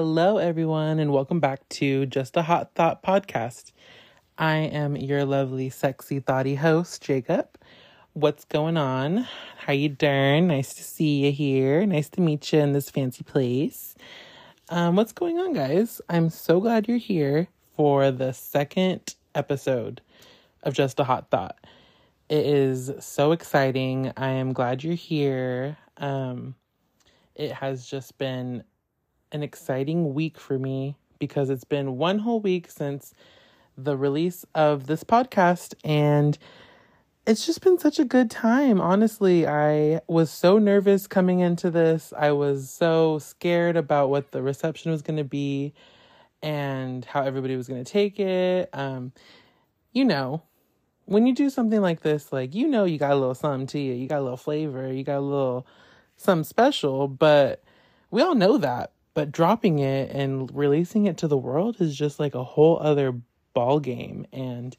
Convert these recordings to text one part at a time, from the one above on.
Hello, everyone, and welcome back to Just a Hot Thot podcast. I am your lovely, sexy, thoughty host, Jacob. What's going on? How you doing? Nice to see you here. Nice to meet you in this fancy place. Um, what's going on, guys? I'm so glad you're here for the second episode of Just a Hot Thot. It is so exciting. I am glad you're here. Um, it has just been an exciting week for me because it's been one whole week since the release of this podcast and it's just been such a good time. Honestly, I was so nervous coming into this. I was so scared about what the reception was going to be and how everybody was going to take it. Um, you know, when you do something like this, like, you know, you got a little something to you, you got a little flavor, you got a little something special, but we all know that but dropping it and releasing it to the world is just like a whole other ball game and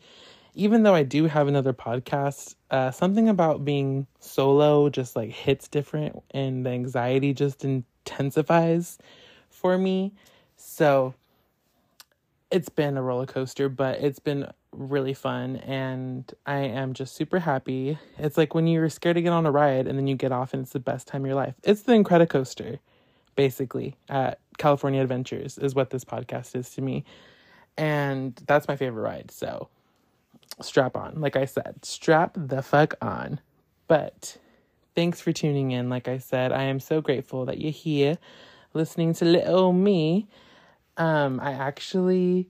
even though I do have another podcast, uh, something about being solo just like hits different and the anxiety just intensifies for me. So it's been a roller coaster, but it's been really fun and I am just super happy. It's like when you're scared to get on a ride and then you get off and it's the best time of your life. It's the Incredicoaster basically at California Adventures is what this podcast is to me. And that's my favorite ride. So strap on. Like I said, strap the fuck on. But thanks for tuning in. Like I said, I am so grateful that you're here listening to little me. Um, I actually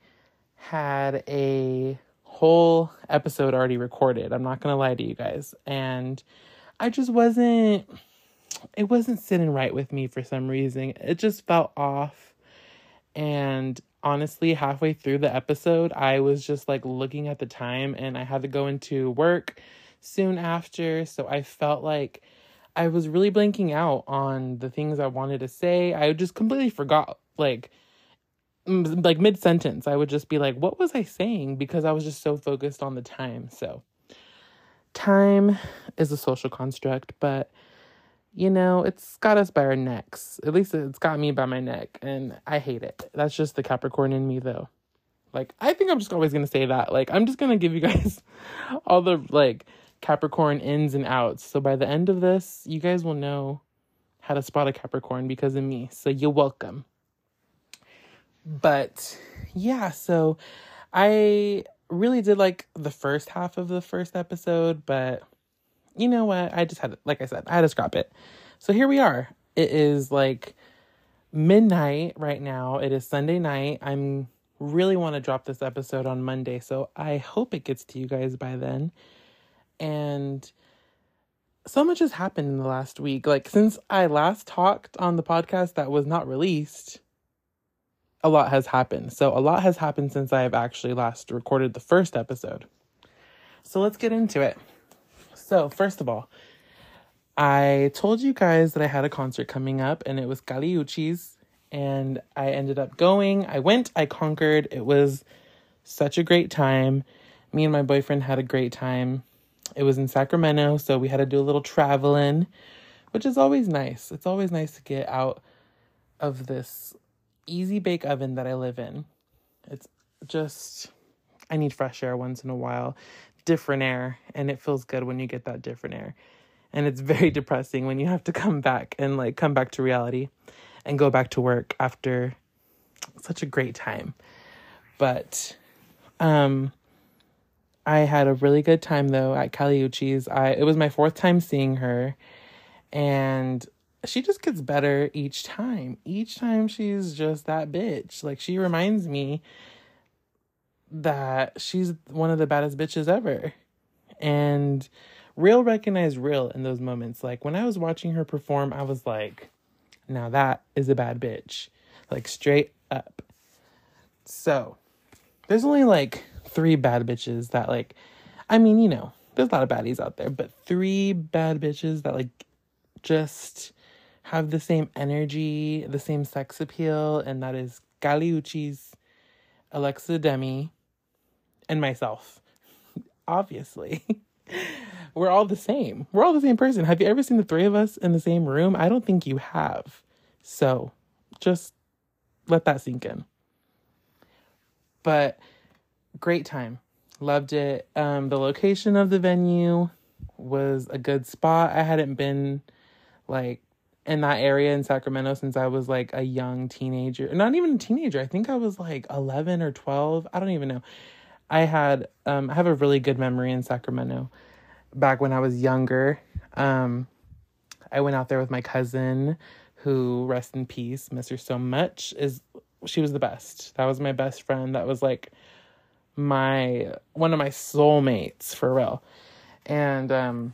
had a whole episode already recorded. I'm not going to lie to you guys. And I just wasn't it wasn't sitting right with me for some reason. It just felt off. And honestly, halfway through the episode, I was just like looking at the time and I had to go into work soon after. So I felt like I was really blanking out on the things I wanted to say. I just completely forgot, like, like mid sentence, I would just be like, what was I saying? Because I was just so focused on the time. So, time is a social construct, but you know, it's got us by our necks. At least it's got me by my neck, and I hate it. That's just the Capricorn in me, though. Like, I think I'm just always gonna say that. Like, I'm just gonna give you guys all the like Capricorn ins and outs. So by the end of this, you guys will know how to spot a Capricorn because of me. So you're welcome. But yeah, so I really did like the first half of the first episode, but you know what? I just had, like I said, I had to scrap it. So here we are. It is like midnight right now. It is Sunday night. I'm really want to drop this episode on Monday. So I hope it gets to you guys by then. And so much has happened in the last week. Like since I last talked on the podcast that was not released, a lot has happened. So a lot has happened since I have actually last recorded the first episode. So let's get into it. So, first of all, I told you guys that I had a concert coming up and it was Kali Uchis and I ended up going. I went, I conquered. It was such a great time. Me and my boyfriend had a great time. It was in Sacramento, so we had to do a little traveling, which is always nice. It's always nice to get out of this easy bake oven that I live in. It's just I need fresh air once in a while different air and it feels good when you get that different air. And it's very depressing when you have to come back and like come back to reality and go back to work after such a great time. But um i had a really good time though at Kali Uchis i it was my fourth time seeing her and she just gets better each time. Each time she's just that bitch. Like she reminds me that she's one of the baddest bitches ever. And real recognize real in those moments. Like when I was watching her perform, I was like, now that is a bad bitch. Like straight up. So there's only like three bad bitches that like I mean, you know, there's a lot of baddies out there, but three bad bitches that like just have the same energy, the same sex appeal, and that is Kali Uchis, Alexa Demie, and myself. Obviously. We're all the same. We're all the same person. Have you ever seen the three of us in the same room? I don't think you have. So, just let that sink in. But great time. Loved it. Um, the location of the venue was a good spot. I hadn't been like in that area in Sacramento since I was like a young teenager. Not even a teenager. I think I was like 11 or 12. I don't even know. I had um I have a really good memory in Sacramento back when I was younger. Um I went out there with my cousin who rest in peace, miss her so much. Is she was the best. That was my best friend. That was like my one of my soulmates for real. And um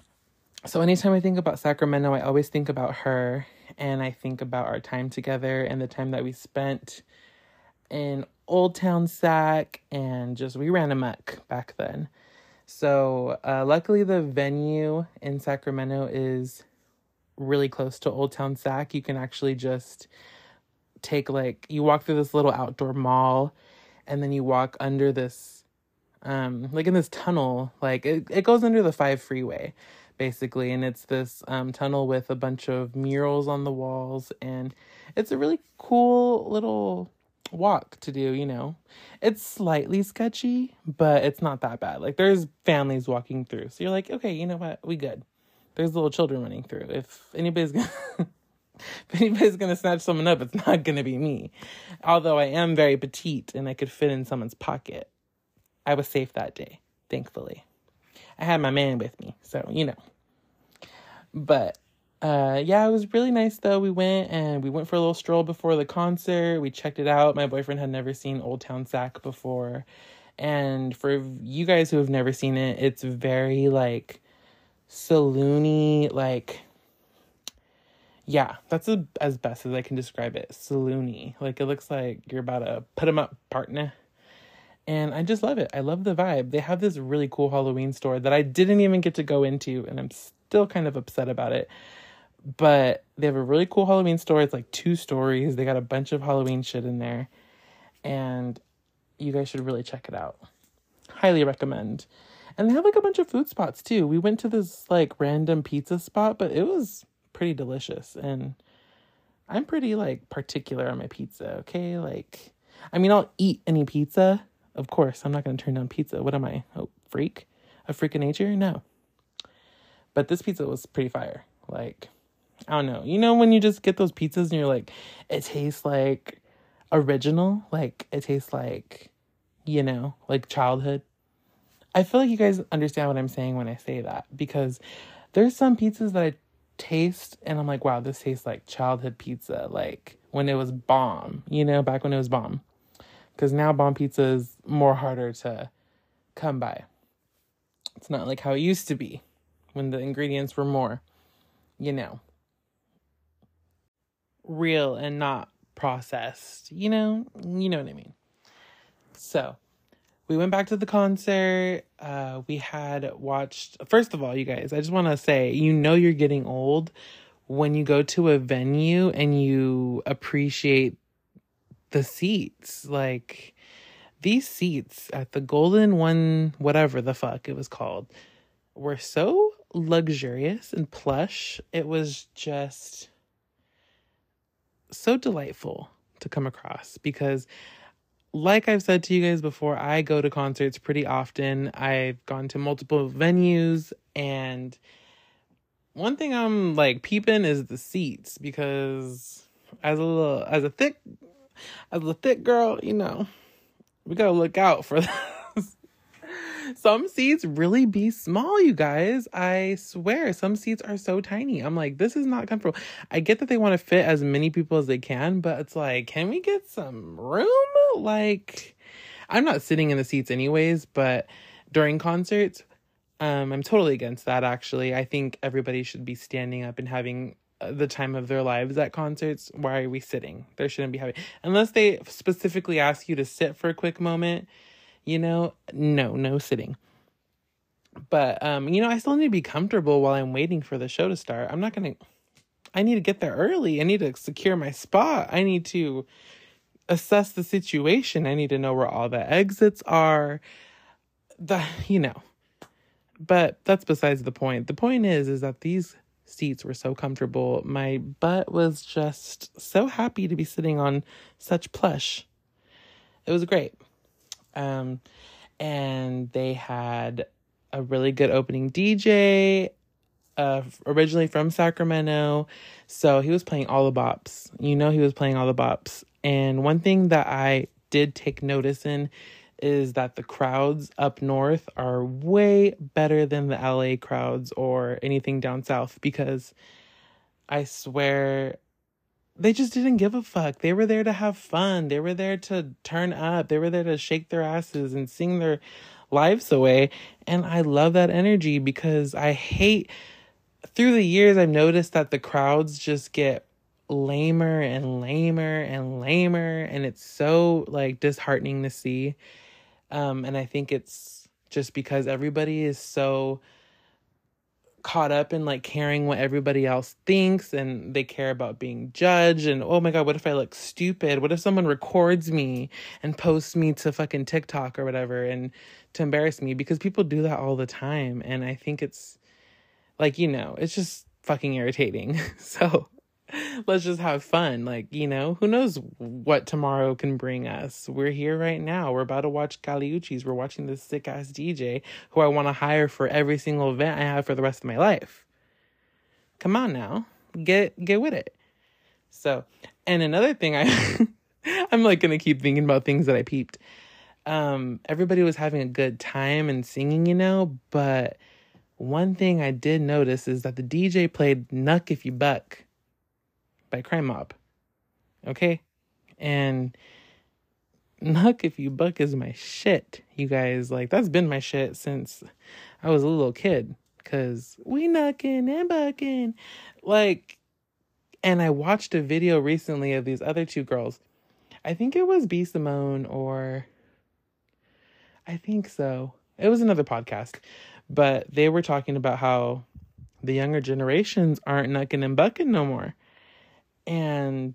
so anytime I think about Sacramento, I always think about her and I think about our time together and the time that we spent in Old Town Sac and just we ran amok back then. So uh, luckily the venue in Sacramento is really close to Old Town Sac. You can actually just take like you walk through this little outdoor mall and then you walk under this um like in this tunnel like it, it goes under the 5 freeway basically and it's this um tunnel with a bunch of murals on the walls and it's a really cool little walk to do, you know. It's slightly sketchy, but it's not that bad. Like there's families walking through. So you're like, okay, you know what? We good. There's little children running through. If anybody's gonna if anybody's gonna snatch someone up, it's not gonna be me. Although I am very petite and I could fit in someone's pocket. I was safe that day, thankfully. I had my man with me, so you know. But uh, yeah, it was really nice though. We went and we went for a little stroll before the concert. We checked it out. My boyfriend had never seen Old Town Sac before. And for you guys who have never seen it, it's very like saloony, like yeah, that's a, as best as I can describe it. Saloony. Like it looks like you're about to put them up, partner. And I just love it. I love the vibe. They have this really cool Halloween store that I didn't even get to go into, and I'm still kind of upset about it but they have a really cool Halloween store. It's like two stories. They got a bunch of Halloween shit in there. And you guys should really check it out. Highly recommend. And they have like a bunch of food spots too. We went to this like random pizza spot, but it was pretty delicious. And I'm pretty like particular on my pizza, okay? Like, I mean, I'll eat any pizza. Of course, I'm not going to turn down pizza. What am I? A freak? A freak of nature? No. But this pizza was pretty fire. Like, I don't know. You know when you just get those pizzas and you're like, it tastes like original, like it tastes like, you know, like childhood. I feel like you guys understand what I'm saying when I say that because there's some pizzas that I taste and I'm like, wow, this tastes like childhood pizza, like when it was bomb, you know, back when it was bomb. Because now bomb pizza is more harder to come by. It's not like how it used to be when the ingredients were more, you know real and not processed. You know, you know what I mean. So, we went back to the concert. Uh, we had watched. First of all, you guys, I just want to say, you know, you're getting old when you go to a venue and you appreciate the seats. Like these seats at the Golden One, whatever the fuck it was called, were so luxurious and plush. It was just so delightful to come across because like I've said to you guys before, I go to concerts pretty often. I've gone to multiple venues and one thing I'm like peeping is the seats because as a little as a thick as a thick girl, you know, we gotta look out for some seats really be small, you guys. I swear, some seats are so tiny. I'm like, this is not comfortable. I get that they want to fit as many people as they can, but it's like, can we get some room? Like, I'm not sitting in the seats anyways, but during concerts, um, I'm totally against that actually. I think everybody should be standing up and having uh, the time of their lives at concerts. Why are we sitting? There shouldn't be having, unless they specifically ask you to sit for a quick moment you know, no, no sitting. But um, you know, I still need to be comfortable while I'm waiting for the show to start. I'm not gonna I need to get there early. I need to secure my spot. I need to assess the situation. I need to know where all the exits are. The you know. But that's besides the point. The point is is that these seats were so comfortable. My butt was just so happy to be sitting on such plush. It was great. Um, and they had a really good opening DJ, uh, originally from Sacramento. So he was playing all the bops. You know, he was playing all the bops. And one thing that I did take notice in is that the crowds up north are way better than the LA crowds or anything down south because I swear they just didn't give a fuck. They were there to have fun. They were there to turn up. They were there to shake their asses and sing their lives away. And I love that energy because I hate through the years I've noticed that the crowds just get lamer and lamer and lamer and it's so like disheartening to see. Um and I think it's just because everybody is so caught up in like caring what everybody else thinks and they care about being judged and oh my god what if i look stupid? What if someone records me and posts me to fucking tiktok or whatever and to embarrass me? Because people do that all the time and i think it's like you know it's just fucking irritating. So let's just have fun. Like, you know, who knows what tomorrow can bring us? We're here right now. We're about to watch Kali Uchis. We're watching this sick ass DJ who I want to hire for every single event I have for the rest of my life. Come on now. Get get with it. So, and another thing I I'm like going to keep thinking about things that I peeped. Um everybody was having a good time and singing, you know, but one thing I did notice is that the DJ played Knuck If You Buck by Crime Mob. Okay? And Knuck If You Buck is my shit, you guys. Like, that's been my shit since I was a little kid. Cause we knucking and bucking. Like, and I watched a video recently of these other two girls. I think it was B Simone or I think so. It was another podcast. But they were talking about how the younger generations aren't knucking and bucking no more and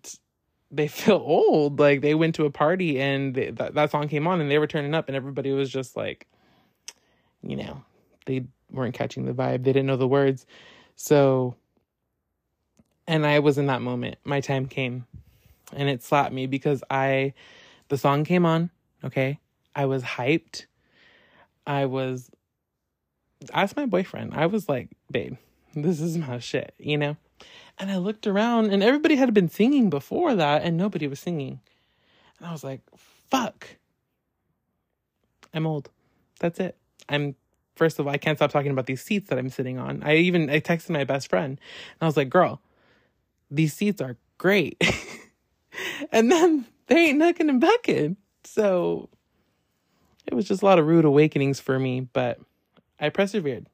they feel old. Like they went to a party and they, that that song came on and they were turning up and everybody was just like, you know, they weren't catching the vibe. They didn't know the words. So, and I was in that moment. My time came, and it slapped me because I, the song came on. Okay, I was hyped. I was. Asked my boyfriend. I was like, babe, this is my shit. You know. And I looked around and everybody had been singing before that and nobody was singing. And I was like, fuck. I'm old. That's it. I'm first of all, I can't stop talking about these seats that I'm sitting on. I even I texted my best friend and I was like, girl, these seats are great. and then they ain't knucking and bucking. So it was just a lot of rude awakenings for me, but I persevered.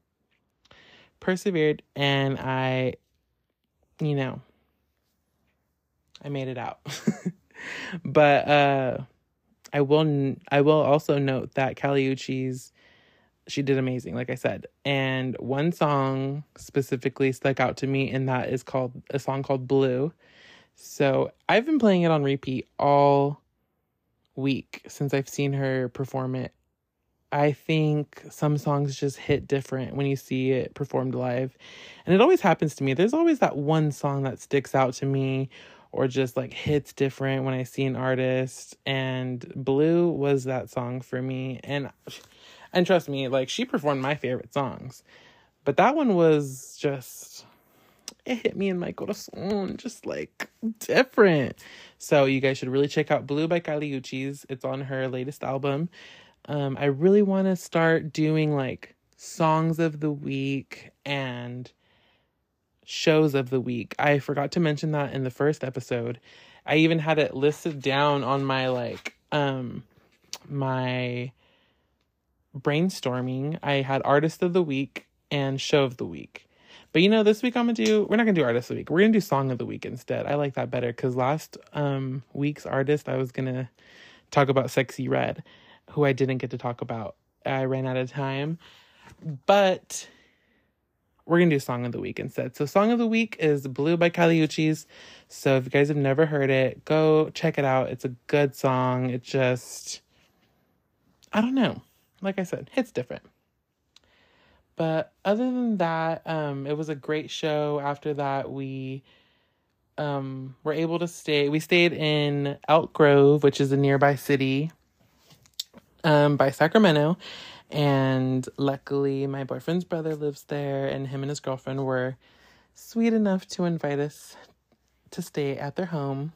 Persevered and I you know, I made it out. but uh I will I will also note that Kali Uchis she did amazing like I said. And one song specifically stuck out to me and that is called a song called Blue. So, I've been playing it on repeat all week since I've seen her perform it I think some songs just hit different when you see it performed live. And it always happens to me. There's always that one song that sticks out to me or just like hits different when I see an artist. And Blue was that song for me. And and trust me, like she performed my favorite songs. But that one was just it hit me in my corazon, just like different. So you guys should really check out Blue by Kali Uchis. It's on her latest album. Um, I really want to start doing like songs of the week and shows of the week. I forgot to mention that in the first episode. I even had it listed down on my like um my brainstorming. I had artist of the week and show of the week. But you know, this week I'm gonna do we're not gonna do artist of the week. We're gonna do song of the week instead. I like that better because last um week's artist I was gonna talk about Sexyy Red who I didn't get to talk about. I ran out of time. But we're gonna do song of the week instead. So song of the week is Blue by Kali Uchis. So if you guys have never heard it, go check it out. It's a good song. It just I don't know. Like I said, it's different. But other than that, um, it was a great show. After that, we um, were able to stay. We stayed in Elk Grove, which is a nearby city um, by Sacramento. And luckily, my boyfriend's brother lives there, and him and his girlfriend were sweet enough to invite us to stay at their home.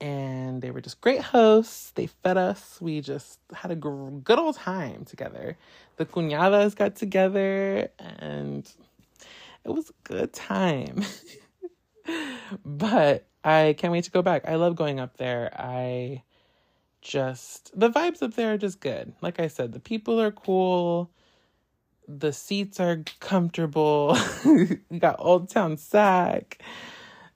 And they were just great hosts. They fed us. We just had a good old time together. The cuñadas got together, and it was a good time. but I can't wait to go back. I love going up there. I just, the vibes up there are just good. Like I said, the people are cool. The seats are comfortable. we got Old Town Sac.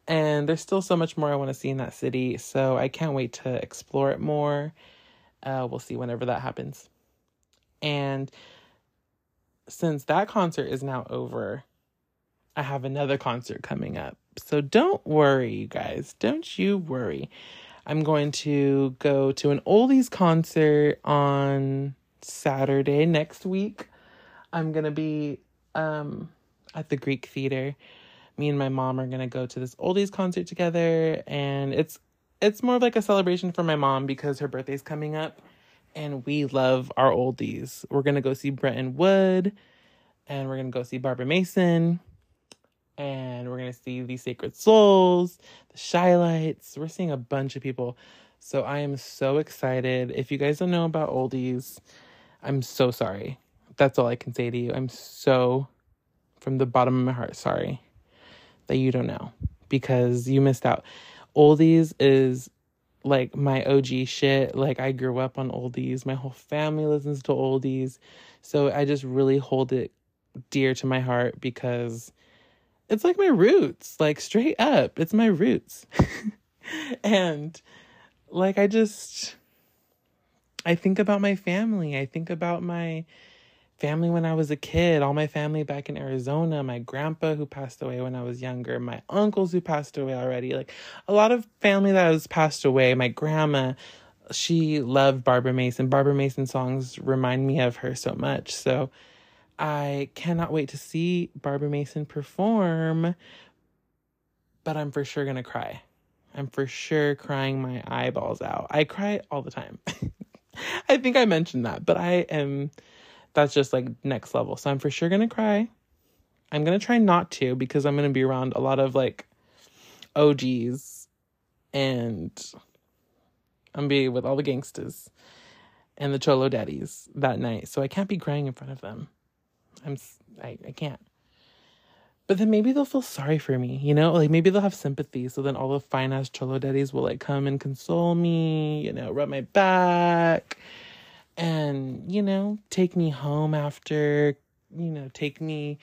And there's still so much more I want to see in that city. So I can't wait to explore it more. Uh, we'll see whenever that happens. And since that concert is now over, I have another concert coming up. So don't worry, you guys. Don't you worry. I'm going to go to an oldies concert on Saturday next week. I'm going to be um, at the Greek Theater. Me and my mom are going to go to this oldies concert together and it's it's more of like a celebration for my mom because her birthday's coming up and we love our oldies. We're going to go see Brenton Wood and we're going to go see Barbara Mason and we're gonna see the Sacred Souls, the Chi-Lites. We're seeing a bunch of people. So I am so excited. If you guys don't know about oldies, I'm so sorry. That's all I can say to you. I'm so from the bottom of my heart sorry that you don't know because you missed out. Oldies is like my OG shit. Like I grew up on oldies. My whole family listens to oldies. So I just really hold it dear to my heart because it's like my roots, like straight up. It's my roots. and like I just I think about my family. I think about my family when I was a kid, all my family back in Arizona, my grandpa who passed away when I was younger, my uncles who passed away already. Like a lot of family that has passed away. My grandma, she loved Barbara Mason. Barbara Mason songs remind me of her so much. So I cannot wait to see Barbara Mason perform, but I'm for sure to cry. I'm for sure crying my eyeballs out. I cry all the time. I think I mentioned that, but I am, that's just like next level. So I'm for sure to cry. I'm to try not to because I'm to be around a lot of like OGs and I'm be with all the gangsters and the cholo daddies that night. So I can't be crying in front of them. I'm I, I can't. But then maybe they'll feel sorry for me, you know? Like maybe they'll have sympathy. So then all the fine ass cholo daddies will like come and console me, you know, rub my back and, you know, take me home after, you know, take me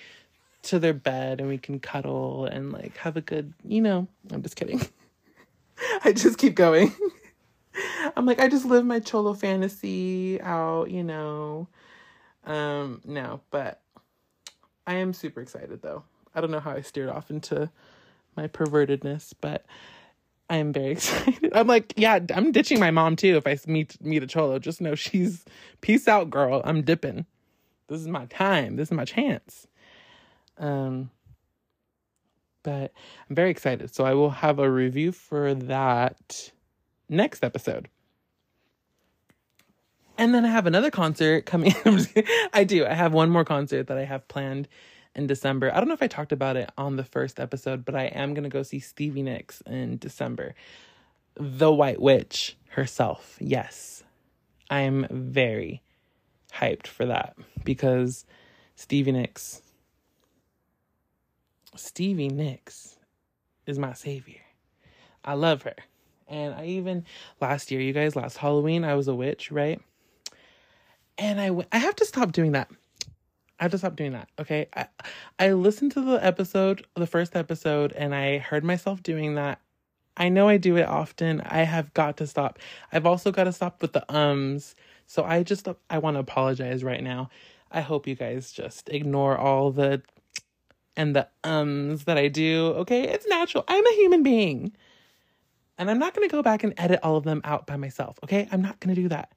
to their bed and we can cuddle and like have a good, you know, I'm just kidding. I just keep going. I'm like, I just live my cholo fantasy out, you know. Um, no, but I am super excited though. I don't know how I steered off into my pervertedness, but I am very excited. I'm like, yeah, I'm ditching my mom too if I meet meet a cholo. Just know she's peace out, girl. I'm dipping. This is my time. This is my chance. Um but I'm very excited. So I will have a review for that next episode. And then I have another concert coming. I do. I have one more concert that I have planned in December. I don't know if I talked about it on the first episode, but I am going to go see Stevie Nicks in December. The White Witch herself. Yes. I'm very hyped for that because Stevie Nicks Stevie Nicks is my savior. I love her. And I even last year, you guys, last Halloween, I was a witch, right? And I I have to stop doing that. I have to stop doing that. Okay. I I listened to the episode, the first episode, and I heard myself doing that. I know I do it often. I have got to stop. I've also got to stop with the ums. So I just I want to apologize right now. I hope you guys just ignore all the and the ums that I do. Okay? It's natural. I'm a human being. And I'm not going to go back and edit all of them out by myself. Okay? I'm not going to do that.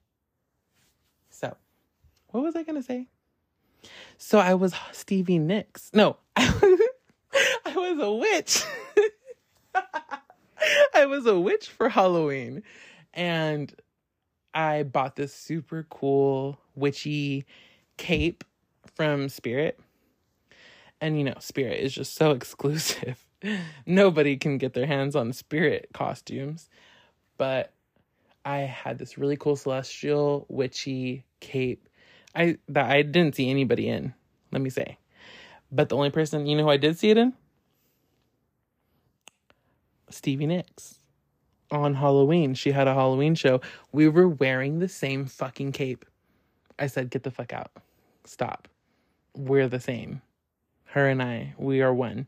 What was I going to say? So I was Stevie Nicks. No, I was a witch. I was a witch for Halloween. And I bought this super cool witchy cape from Spirit. And you know, Spirit is just so exclusive. Nobody can get their hands on Spirit costumes. But I had this really cool celestial witchy cape. I that I didn't see anybody in, let me say. But the only person, you know who I did see it in? Stevie Nicks. On Halloween, she had a Halloween show. We were wearing the same fucking cape. I said, "Get the fuck out. Stop. We're the same. Her and I, we are one."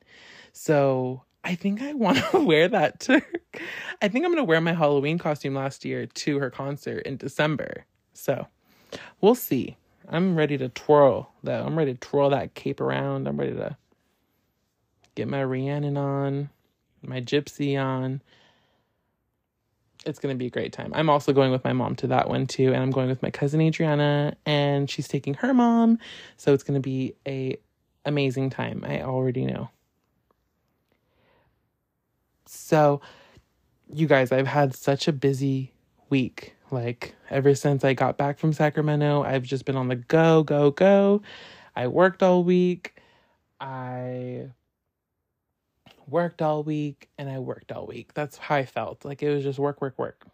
So, I think I want to wear that to her. I think I'm going to wear my Halloween costume last year to her concert in December. So we'll see. I'm ready to twirl though. I'm ready to twirl that cape around. I'm ready to get my Rhiannon on, my gypsy on. It's going to be a great time. I'm also going with my mom to that one too. And I'm going with my cousin Adriana and she's taking her mom. So it's going to be a amazing time. I already know. So, you guys, I've had such a busy week. Like, ever since I got back from Sacramento, I've just been on the go, go, go. I worked all week. I worked all week and I worked all week. That's how I felt. Like, it was just work, work, work.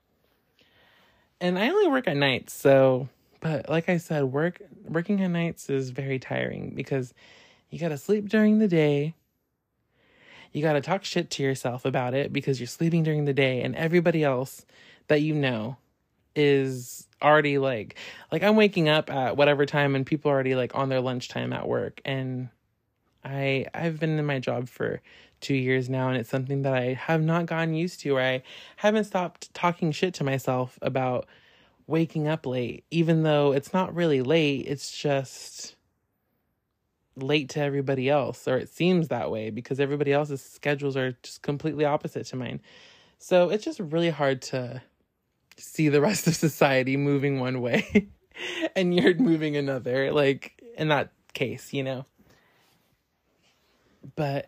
And I only work at nights, so but like I said, work working at nights is very tiring because you got to sleep during the day you got to talk shit to yourself about it because you're sleeping during the day and everybody else that you know is already like like I'm waking up at whatever time and people are already like on their lunchtime at work and I I've been in my job for 2 years now and it's something that I have not gotten used to I haven't stopped talking shit to myself about waking up late even though it's not really late it's just late to everybody else, or it seems that way because everybody else's schedules are just completely opposite to mine. So it's just really hard to see the rest of society moving one way and you're moving another, like in that case, you know. But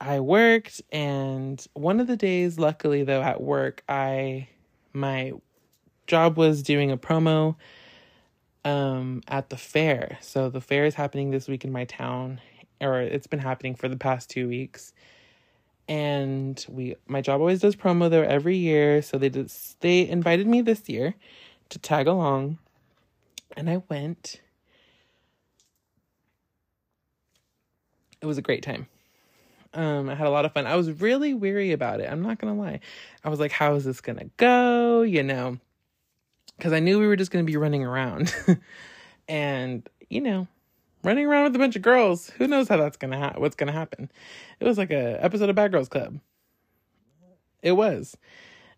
I worked, and one of the days, luckily though, at work, I my job was doing a promo um at the fair. So the fair is happening this week in my town or it's been happening for the past 2 weeks. And we my job always does promo there every year, so they just they invited me this year to tag along and I went. It was a great time. Um, I had a lot of fun. I was really weary about it. I'm not gonna lie. I was like, how is this gonna go? You know, because I knew we were just to be running around. and, you know, running around with a bunch of girls, who knows how that's to ha- what's to happen. It was like a episode of Bad Girls Club. It was.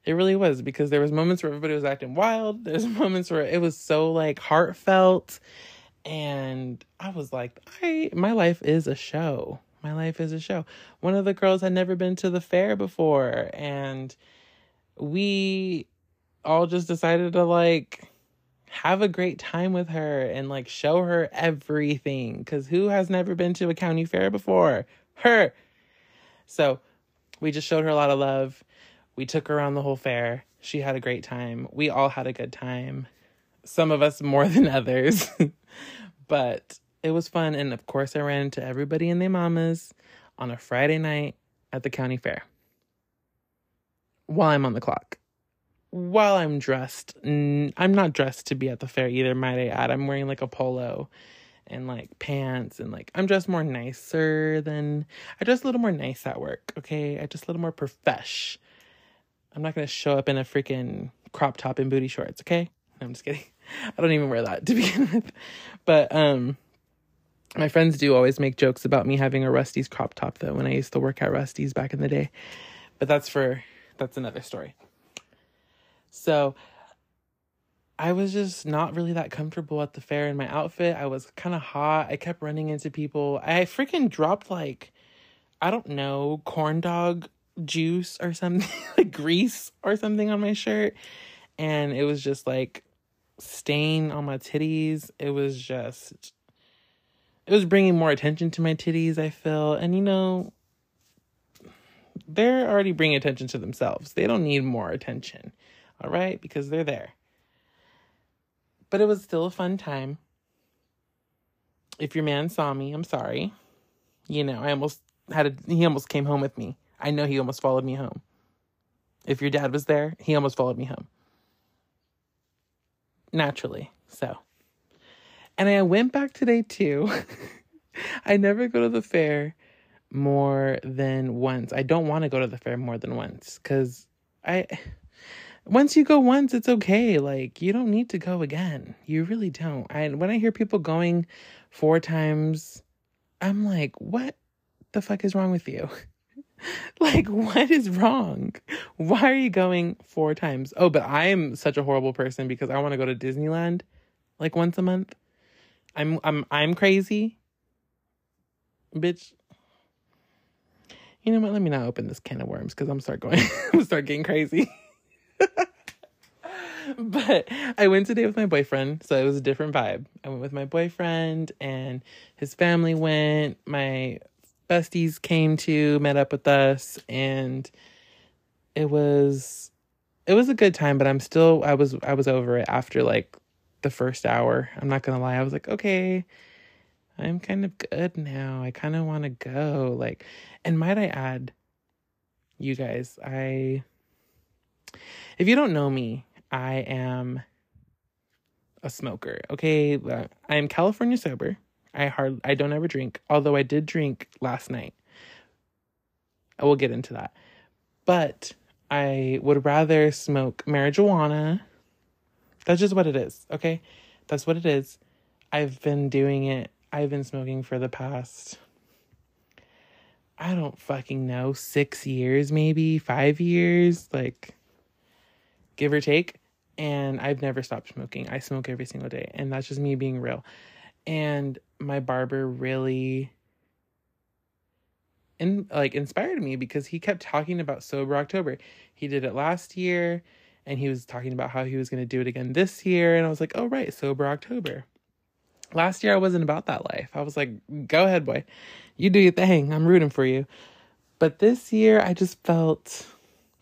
It really was because there was moments where everybody was acting wild. There's moments where it was so like heartfelt and I was like, I my life is a show. My life is a show. One of the girls had never been to the fair before and we all just decided to like have a great time with her and like show her everything because who has never been to a county fair before? Her. So we just showed her a lot of love. We took her around the whole fair. She had a great time. We all had a good time. Some of us more than others. But it was fun and of course i ran into everybody and their mamas on a friday night at the county fair while i'm on the clock while I'm dressed, I'm not dressed to be at the fair either, might I add. I'm wearing like a polo and like pants and like I'm dressed more nicer than I dress a little more nice at work, okay? I just a little more profesh. I'm not gonna show up in a freaking crop top and booty shorts, okay? I'm just kidding. I don't even wear that to begin with. But um my friends do always make jokes about me having a Rusty's crop top though when I used to work at Rusty's back in the day. But that's for that's another story. So I was just not really that comfortable at the fair in my outfit. I was kind of hot. I kept running into people. I freaking dropped like, I don't know, corn dog juice or something, like grease or something on my shirt. And it was just like stain on my titties. It was just it was bringing more attention to my titties, I feel. And you know, they're already bringing attention to themselves. They don't need more attention. All right? Because they're there. But it was still a fun time. If your man saw me, I'm sorry. You know, I almost had a, he almost came home with me. I know he almost followed me home. If your dad was there, he almost followed me home. Naturally. So, and I went back today too. I never go to the fair more than once. I don't want to go to the fair more than once cuz I once you go once it's okay. Like you don't need to go again. You really don't. And when I hear people going four times, I'm like, "What the fuck is wrong with you?" like what is wrong? Why are you going four times? Oh, but I'm such a horrible person because I want to go to Disneyland like once a month. I'm I'm I'm crazy. Bitch. You know what? Let me not open this can of worms because I'm start going I'm start getting crazy. but I went today with my boyfriend, so it was a different vibe. I went with my boyfriend and his family went. My besties came to, met up with us, and it was it was a good time, but I'm still I was I was over it after like the first hour. I'm not gonna lie. I was like, okay, I'm kind of good now. I kind of want to go. Like, and might I add, you guys, I, if you don't know me, I am a smoker. Okay, I am California sober. I hard I don't ever drink, although I did drink last night. I will get into that. But I would rather smoke marijuana that's just what it is, okay? That's what it is. I've been doing it. I've been smoking for the past I don't fucking know, 6 years maybe, 5 years, like give or take, and I've never stopped smoking. I smoke every single day, and that's just me being real. And my barber really in like inspired me because he kept talking about sober October. He did it last year and he was talking about how he was going to do it again this year and i was like oh right sober october last year i wasn't about that life i was like go ahead boy you do your thing i'm rooting for you but this year i just felt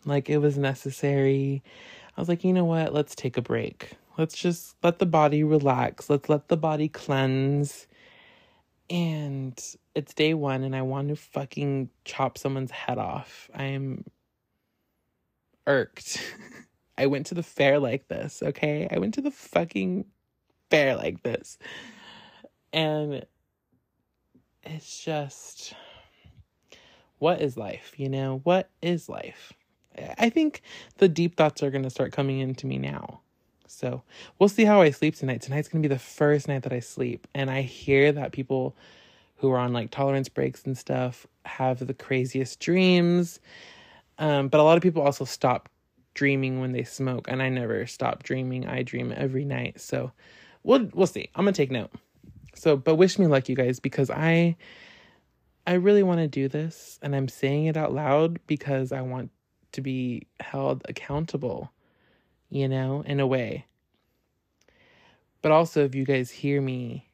like it was necessary i was like you know what let's take a break let's just let the body relax let's let the body cleanse and it's day one and i want to fucking chop someone's head off i'm irked I went to the fair like this, okay? I went to the fucking fair like this. And it's just what is life, you know? What is life? I think the deep thoughts are going to start coming into me now. So, we'll see how I sleep tonight. Tonight's going to be the first night that I sleep. And I hear that people who are on like tolerance breaks and stuff have the craziest dreams. Um, but a lot of people also stop dreaming when they smoke and I never stop dreaming. I dream every night. So we'll we'll see. I'm going to take note. So but wish me luck you guys because I I really want to do this and I'm saying it out loud because I want to be held accountable, you know, in a way. But also if you guys hear me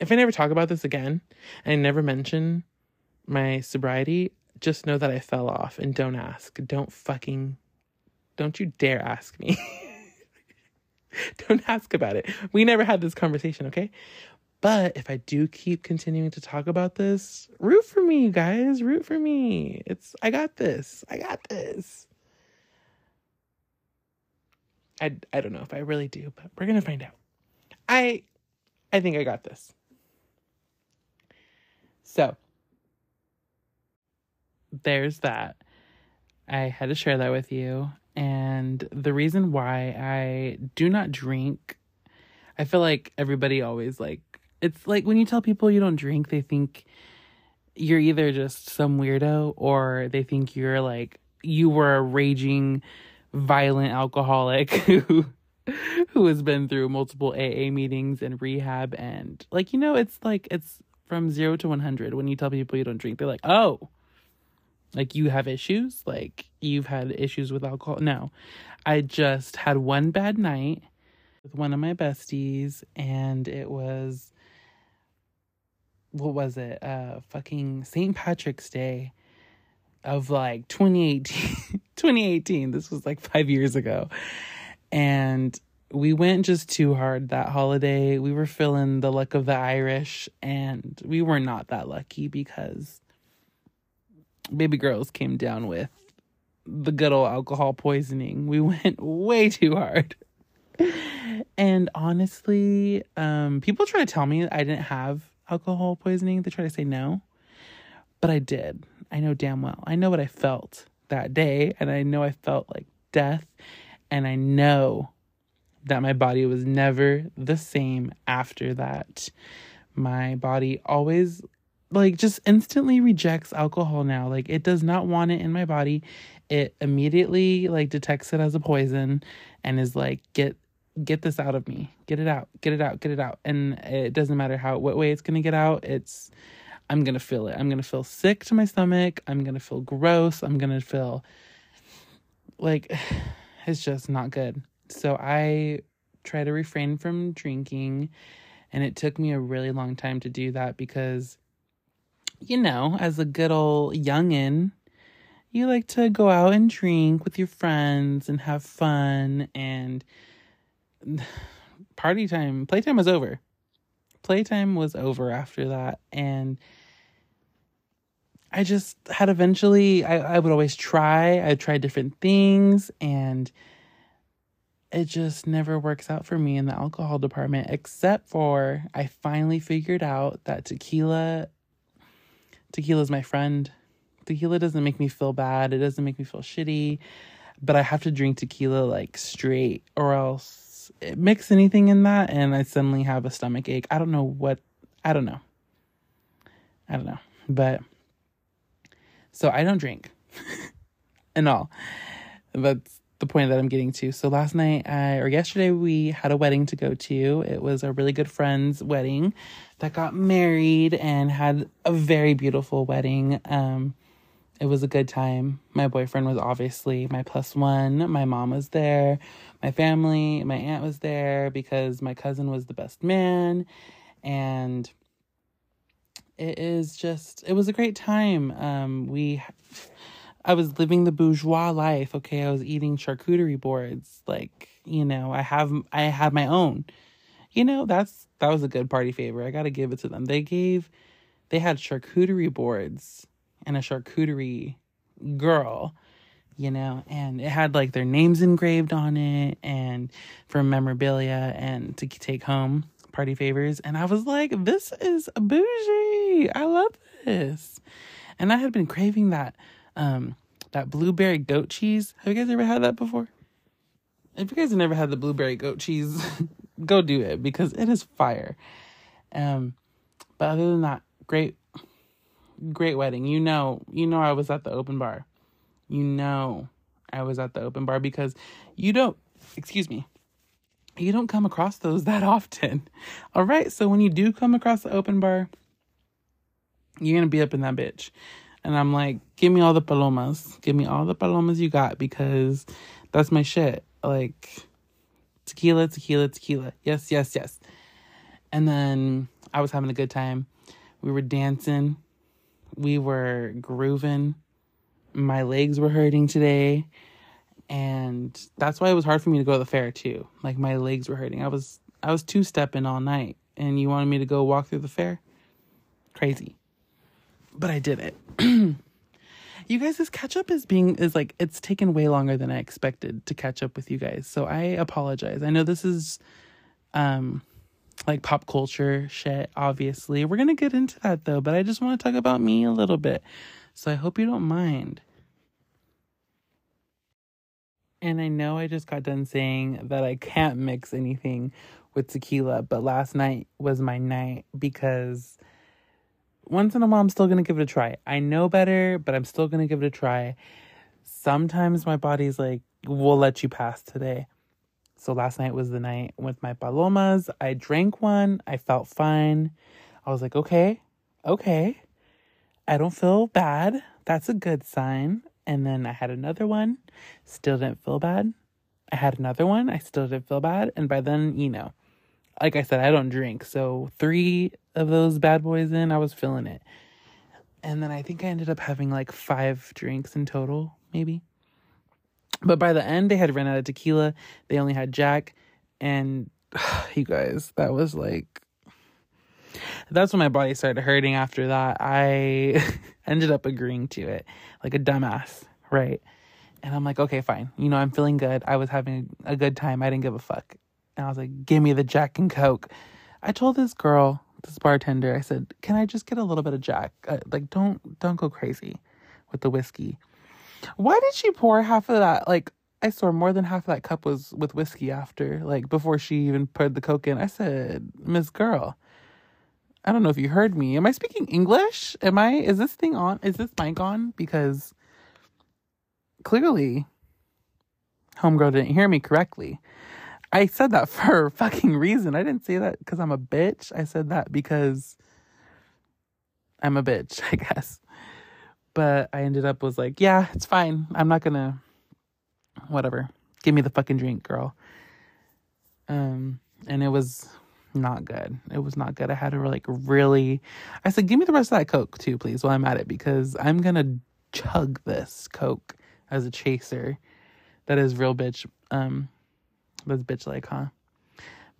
if I never talk about this again and I never mention my sobriety, just know that I fell off and don't ask. Don't fucking don't you dare ask me. Don't ask about it. We never had this conversation, okay? But if I do keep continuing to talk about this, root for me, guys. Root for me. It's I got this. I got this. I I don't know if I really do, but we're to find out. I I think I got this. So, there's that. I had to share that with you. And the reason why I do not drink, I feel like everybody always like, it's like when you tell people you don't drink, they think you're either just some weirdo or they think you're like, you were a raging, violent alcoholic who who has been through multiple AA meetings and rehab. And like you know it's like it's from 0 to 100 when you tell people you don't drink they're like oh like you have issues? Like you've had issues with alcohol? No. I just had one bad night with one of my besties and it was what was it? Uh, fucking St. Patrick's Day of like 2018. 2018. This was like five years ago. And we went just too hard that holiday. We were feeling the luck of the Irish, and we were not that lucky because baby girls came down with the good old alcohol poisoning. We went way too hard. and honestly, um, people try to tell me I didn't have alcohol poisoning. They try to say no, but I did. I know damn well. I know what I felt that day, and I know I felt like death, and I know that my body was never the same after that. My body always like just instantly rejects alcohol now. Like it does not want it in my body. It immediately like detects it as a poison and is like get get this out of me. Get it out. Get it out. Get it out. And it doesn't matter how what way it's going to get out. It's I'm going to feel it. I'm going to feel sick to my stomach. I'm going to feel gross. I'm going to feel like it's just not good. So I try to refrain from drinking. And it took me a really long time to do that because, you know, as a good old youngin', you like to go out and drink with your friends and have fun and party time, playtime was over. Playtime was over after that. And I just had eventually, I, I would always try. I tried different things and it just never works out for me in the alcohol department, except for I finally figured out that tequila, tequila is my friend. Tequila doesn't make me feel bad. It doesn't make me feel shitty, but I have to drink tequila like straight or else mix anything in that and I suddenly have a stomach ache. I don't know what, I don't know. I don't know. But so I don't drink and all. That's the point that I'm getting to. So last night, I, or yesterday, we had a wedding to go to. It was a really good friend's wedding that got married and had a very beautiful wedding. Um, it was a good time. My boyfriend was obviously my plus one. My mom was there. My family, my aunt was there because my cousin was the best man. And it is just, it was a great time. Um, we I was living the bourgeois life. Okay, I was eating charcuterie boards. Like, you know, I have I had my own. You know, that's that was a good party favor. I got to give it to them. They gave they had charcuterie boards and a charcuterie girl, you know, and it had like their names engraved on it and for memorabilia and to take home party favors. And I was like, this is bougie. I love this. And I had been craving that um that blueberry goat cheese. Have you guys ever had that before? If you guys have never had the blueberry goat cheese, go do it because it is fire. Um, but other than that, great, great wedding. You know, you know, I was at the open bar. You know, I was at the open bar because you don't. Excuse me. You don't come across those that often. All right. So when you do come across the open bar, you're going to be up in that bitch. And I'm like, give me all the palomas. Give me all the palomas you got because that's my shit. Like, tequila, tequila, tequila. Yes, yes, yes. And then I was having a good time. We were dancing, we were grooving. My legs were hurting today. And that's why it was hard for me to go to the fair too. Like my legs were hurting. I was I was two stepping all night and you wanted me to go walk through the fair? Crazy but I did it. you guys, this catch up is being is like it's taken way longer than I expected to catch up with you guys. So I apologize. I know this is um like pop culture shit, obviously. We're gonna get into that though, but I just want to talk about me a little bit. So I hope you don't mind. And I know I just got done saying that I can't mix anything with tequila, but last night was my night because once in a while, I'm still going to give it a try. I know better, but I'm still going to give it a try. Sometimes my body's like, we'll let you pass today. So last night was the night with my palomas. I drank one. I felt fine. I was like, okay, okay. I don't feel bad. That's a good sign. And then I had another one. Still didn't feel bad. I had another one. I still didn't feel bad. And by then, you know, like I said, I don't drink. So three of those bad boys in, I was feeling it. And then I think I ended up having like five drinks in total, maybe. But by the end, they had run out of tequila. They only had Jack. And you guys, that was like, that's when my body started hurting after that. I ended up agreeing to it like a dumbass, right? And I'm like, okay, fine. You know, I'm feeling good. I was having a good time. I didn't give a fuck. And I was like, give me the Jack and Coke. I told this girl, this bartender, I said, can I just get a little bit of Jack? Uh, like, don't don't go crazy with the whiskey. Why did she pour half of that? Like, I swear more than half of that cup was with whiskey after, like before she even put the Coke in. I said, Miss Girl, I don't know if you heard me. Am I speaking English? Am I, is this thing on? Is this mic on? Because clearly, Homegirl didn't hear me correctly. I said that for a fucking reason. I didn't say that because I'm a bitch. I said that because I'm a bitch, I guess. But I ended up was like, yeah, it's fine. I'm not gonna whatever. Give me the fucking drink, girl. Um, and it was not good. It was not good. I had to like really I said, give me the rest of that Coke too, please, while I'm at it, because I'm gonna chug this Coke as a chaser. That is real bitch. Um that's bitch like, huh?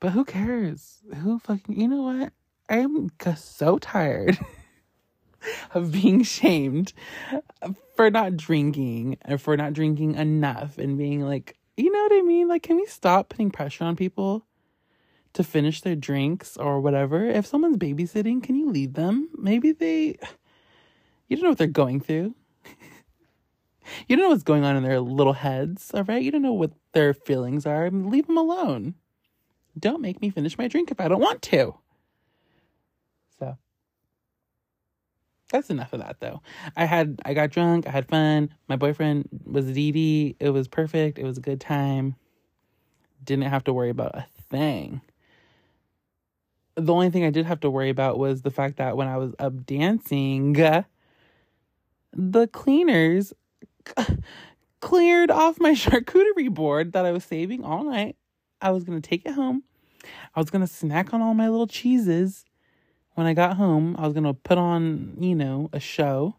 But who cares? Who fucking you know what? I am so tired of being shamed for not drinking and for not drinking enough and being like, you know what I mean? Like, can we stop putting pressure on people to finish their drinks or whatever? If someone's babysitting, can you leave them? Maybe they, you don't know what they're going through. you don't know what's going on in their little heads, all right? You don't know what their feelings are. Leave them alone. Don't make me finish my drink if I don't want to. So that's enough of that though. I had I got drunk, I had fun. My boyfriend was Dee It was perfect. It was a good time. Didn't have to worry about a thing. The only thing I did have to worry about was the fact that when I was up dancing, the cleaners cleared off my charcuterie board that I was saving all night. I was going to take it home. I was going to snack on all my little cheeses when I got home, I was going to put on, you know, a show.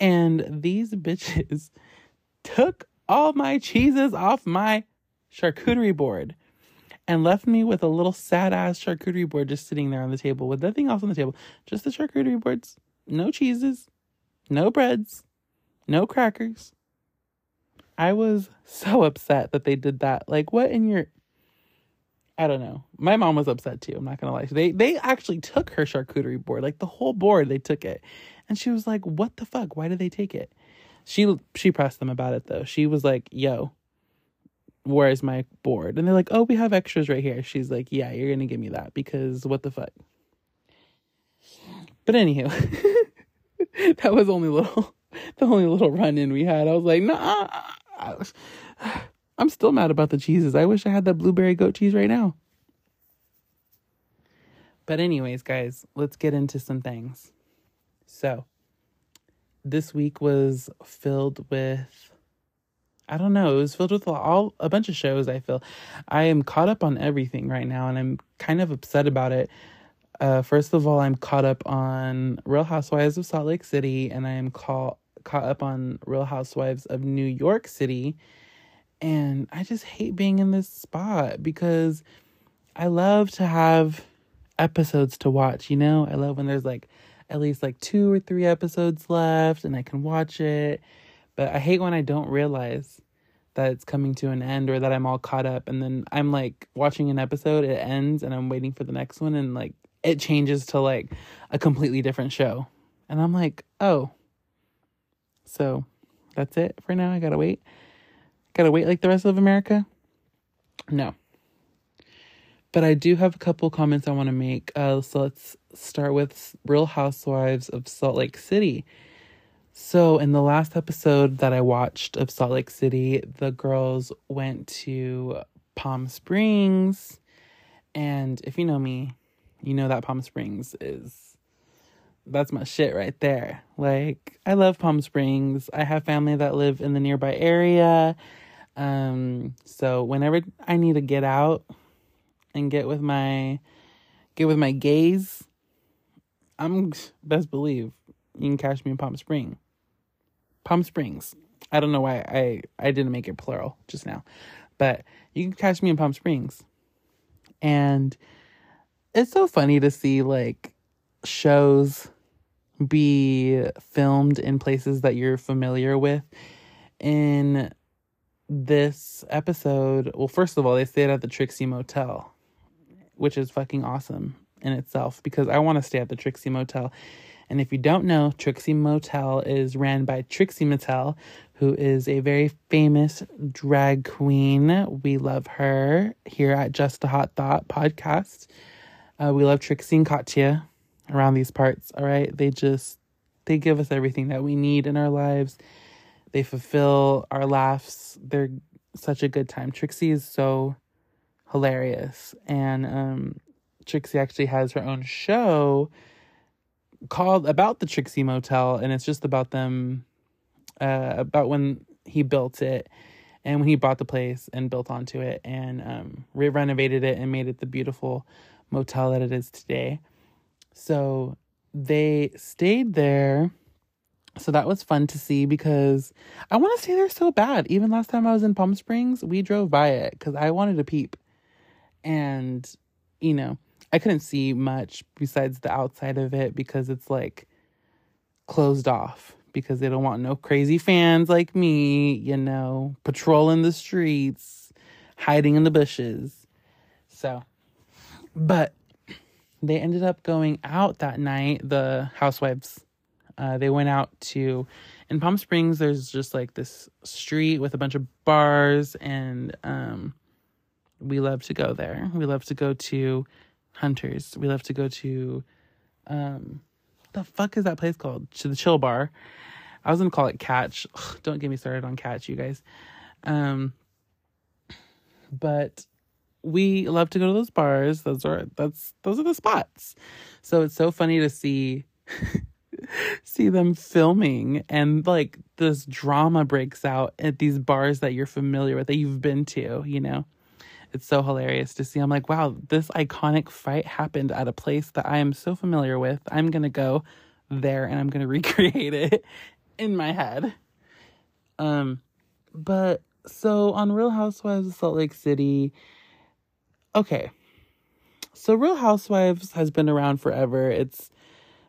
And these bitches took all my cheeses off my charcuterie board and left me with a little sad ass charcuterie board just sitting there on the table with nothing else on the table. Just the charcuterie boards. No cheeses, no breads, no crackers. I was so upset that they did that. Like, what in your I don't know. My mom was upset too. I'm not gonna lie. They they actually took her charcuterie board, like the whole board. They took it, and she was like, "What the fuck? Why did they take it?" She she pressed them about it though. She was like, "Yo, where's my board?" And they're like, "Oh, we have extras right here." She's like, "Yeah, you're gonna give me that because what the fuck." But anywho, that was only little the only little run in we had. I was like, "Nah." I'm still mad about the cheeses. I wish I had that blueberry goat cheese right now. But, anyways, guys, let's get into some things. So, this week was filled with, I don't know, it was filled with all a bunch of shows. I feel I am caught up on everything right now, and I'm kind of upset about it. Uh, first of all, I'm caught up on Real Housewives of Salt Lake City, and I am caught caught up on Real Housewives of New York City and I just hate being in this spot because I love to have episodes to watch, you know? I love when there's like at least like two or three episodes left and I can watch it. But I hate when I don't realize that it's coming to an end or that I'm all caught up and then I'm like watching an episode, it ends and I'm waiting for the next one and like it changes to like a completely different show. And I'm like, "Oh. So, that's it for now. I got to wait." Gotta wait like the rest of America? No. But I do have a couple comments I want to make. Uh, so let's start with Real Housewives of Salt Lake City. So, in the last episode that I watched of Salt Lake City, the girls went to Palm Springs. And if you know me, you know that Palm Springs is that's my shit right there. Like, I love Palm Springs. I have family that live in the nearby area. Um, so whenever I need to get out and get with my get with my gays, I'm best believe you can catch me in Palm Spring. Palm Springs. I don't know why I I didn't make it plural just now, but you can catch me in Palm Springs. And it's so funny to see like shows be filmed in places that you're familiar with. In this episode, well, first of all, they stayed at the Trixie Motel, which is fucking awesome in itself because I want to stay at the Trixie Motel. And if you don't know, Trixie Motel is ran by Trixie Mattel, who is a very famous drag queen. We love her here at Just a Hot Thot podcast. Uh, we love Trixie and Katya around these parts. All right. They just, they give us everything that we need in our lives. They fulfill our laughs. They're such a good time. Trixie is so hilarious. And um, Trixie actually has her own show called about the Trixie Motel, and it's just about them, uh, about when he built it and when he bought the place and built onto it and um, re- renovated it and made it the beautiful motel that it is today. So they stayed there. So that was fun to see because I want to stay there so bad. Even last time I was in Palm Springs, we drove by it because I wanted to peep. And, you know, I couldn't see much besides the outside of it because it's like closed off because they don't want no crazy fans like me, you know, patrolling the streets, hiding in the bushes. So, but they ended up going out that night, the housewives. Uh, they went out to, in Palm Springs, there's just like this street with a bunch of bars, and um, we love to go there. We love to go to Hunters. We love to go to, um, the fuck is that place called? To the Chill Bar. I was gonna call it Catch. Ugh, don't get me started on Catch, you guys. Um, but we love to go to those bars. Those are that's those are the spots. So it's so funny to see see them filming and like this drama breaks out at these bars that you're familiar with that you've been to, you know. It's so hilarious to see. I'm like, wow, this iconic fight happened at a place that I am so familiar with. I'm going to go there and I'm going to recreate it in my head. Um but so on Real Housewives of Salt Lake City, okay. So Real Housewives has been around forever. It's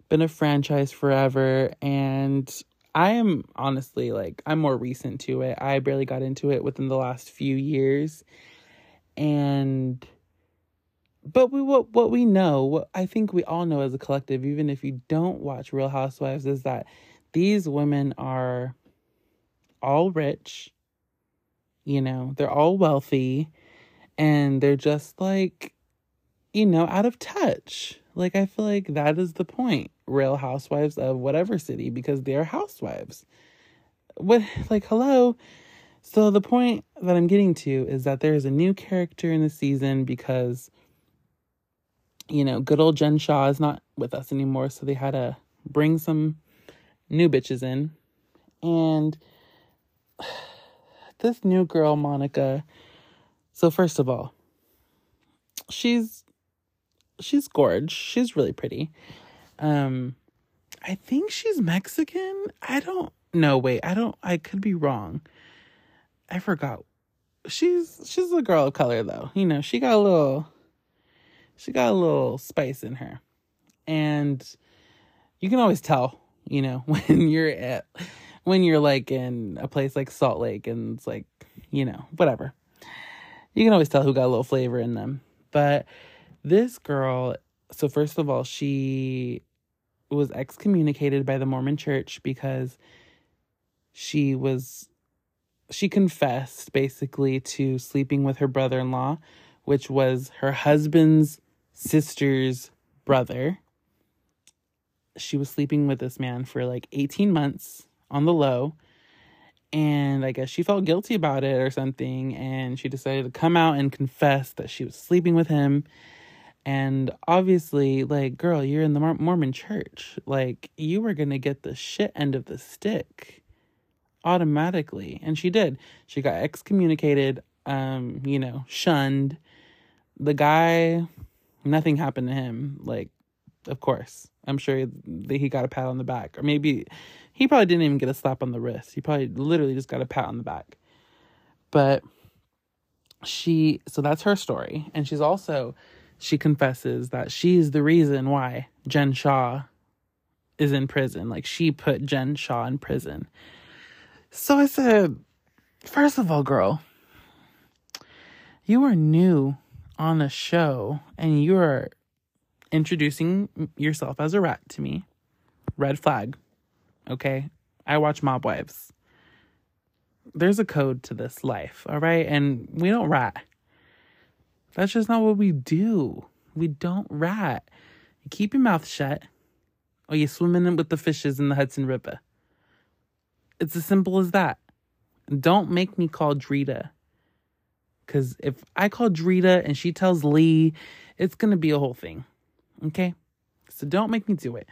been a franchise forever and I am honestly like I'm more recent to it. I barely got into it within the last few years. And but we what what we know, what I think we all know as a collective even if you don't watch Real Housewives is that these women are all rich. You know, they're all wealthy and they're just like you know, out of touch. Like, I feel like that is the point. Real housewives of whatever city because they're housewives. What, like, hello? So, the point that I'm getting to is that there is a new character in the season because, you know, good old Jen Shah is not with us anymore. So, they had to bring some new bitches in. And this new girl, Monica. So, first of all, she's she's gorge. She's really pretty. Um I think she's Mexican. I don't know. Wait, I don't I could be wrong. I forgot. She's she's a girl of color though. You know, she got a little she got a little spice in her. And you can always tell, you know, when you're at when you're like in a place like Salt Lake and it's like, you know, whatever. You can always tell who got a little flavor in them. But this girl, so first of all, she was excommunicated by the Mormon church because she was she confessed basically to sleeping with her brother-in-law, which was her husband's sister's brother. She was sleeping with this man for like 18 months on the low. And I guess she felt guilty about it or something. And she decided to come out and confess that she was sleeping with him and obviously, like, girl, you're in the Mormon church. Like, you were going to get the shit end of the stick automatically. And she did. She got excommunicated, um, you know, shunned. The guy Nothing happened to him. Like, of course. I'm sure that he got a pat on the back. Or maybe he probably didn't even get a slap on the wrist. He probably literally just got a pat on the back. But she, so that's her story. And she's also, she confesses that she's the reason why Jen Shah is in prison. Like, she put Jen Shah in prison. So I said, first of all, girl, you are new on the show and you are introducing yourself as a rat to me. Red flag. Okay? I watch Mob Wives. There's a code to this life, all right? And we don't rat. That's just not what we do. We don't rat. You keep your mouth shut or you're swimming with the fishes in the Hudson River. It's as simple as that. Don't make me call Drita. Because if I call Drita and she tells Lee, it's going to be a whole thing. Okay? So don't make me do it.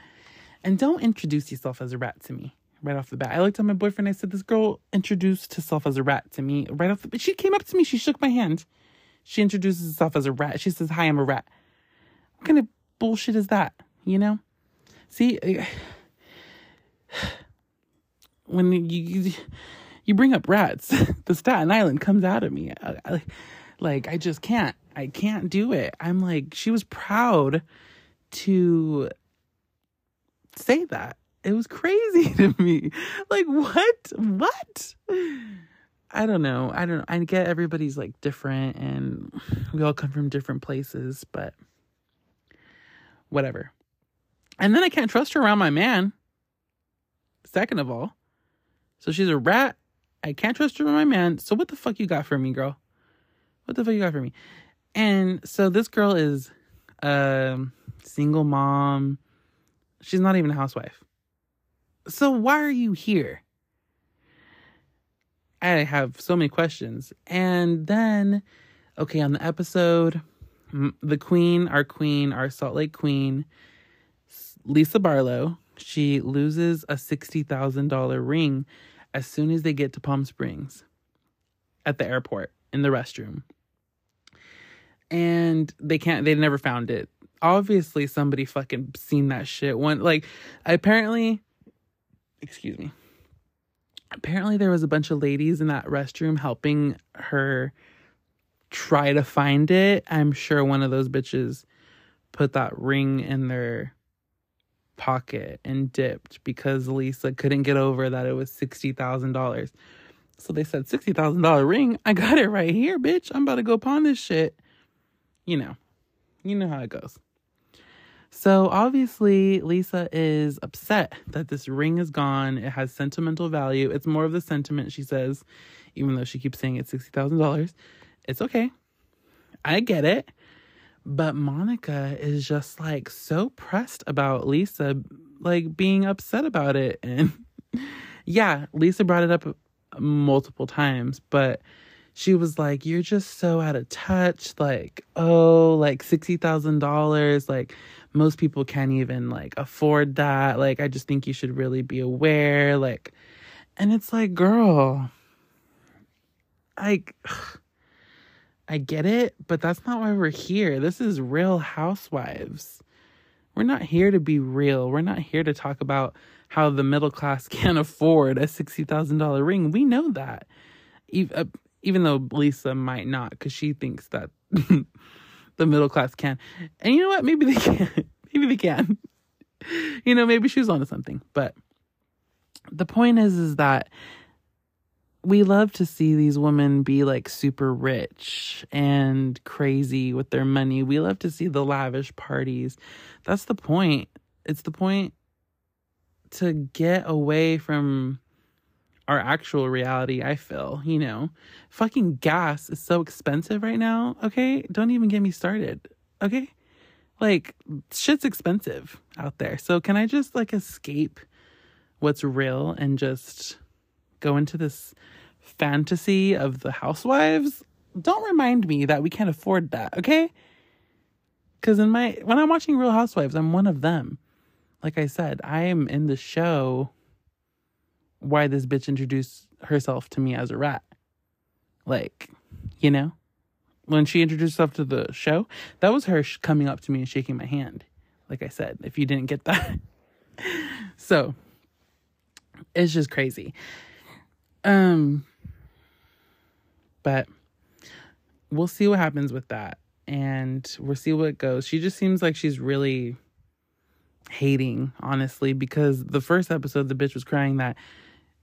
And don't introduce yourself as a rat to me right off the bat. I looked at my boyfriend. I said, This girl introduced herself as a rat to me right off the bat. She came up to me. She shook my hand. She introduces herself as a rat. She says, Hi, I'm a rat. What kind of bullshit is that? You know? See, when you you bring up rats, the Staten Island comes out of me. I, I, like I just can't. I can't do it. I'm like she was proud to say that. It was crazy to me. Like what? What? I don't know. I don't know. I get everybody's like different and we all come from different places, but whatever. And then I can't trust her around my man. Second of all. So she's a rat. I can't trust her around my man. So what the fuck you got for me, girl? What the fuck you got for me? And so this girl is a single mom. She's not even a housewife. So why are you here? I have so many questions. And then, okay, on the episode, the queen, our queen, our Salt Lake queen, Lisa Barlow, she loses a $60,000 ring as soon as they get to Palm Springs at the airport in the restroom. And they can't, they never found it. Obviously, somebody fucking seen that shit. One, like, apparently, excuse me, apparently there was a bunch of ladies in that restroom helping her try to find it. I'm sure one of those bitches put that ring in their pocket and dipped because Lisa couldn't get over that it was $60,000. So they said, $60,000 ring? I got it right here, bitch. I'm about to go pawn this shit. You know, you know how it goes. So obviously, Lisa is upset that this ring is gone. It has sentimental value. It's more of the sentiment, she says, even though she keeps saying it's $60,000. It's okay. I get it. But Monica is just like so pressed about Lisa like being upset about it. And yeah, Lisa brought it up multiple times, but she was like, You're just so out of touch. Like, oh, like $60,000. Like, most people can't even like afford that. Like, I just think you should really be aware. Like, and it's like, girl, like, I get it, but that's not why we're here. This is real housewives. We're not here to be real. We're not here to talk about how the middle class can't afford a $60,000 ring. We know that. Uh, even though Lisa might not, because she thinks that the middle class can. And you know what? Maybe they can. maybe they can. You know, maybe she was onto something. But the point is, is that we love to see these women be like super rich and crazy with their money. We love to see the lavish parties. That's the point. It's the point to get away from our actual reality, I feel, you know. Fucking gas is so expensive right now, okay? Don't even get me started, okay? Like, shit's expensive out there. So, can I just like escape what's real and just go into this fantasy of the housewives, don't remind me that we can't afford that, okay? Cuz in my when I'm watching Real Housewives, I'm one of them. Like I said, I am in the show why this bitch introduced herself to me as a rat. Like, you know? when she introduced herself to the show, that was her coming up to me and shaking my hand. Like I said, if you didn't get that. so it's just crazy. Um but we'll see what happens with that and we'll see what goes. She just seems like she's really hating, honestly, because the first episode the bitch was crying that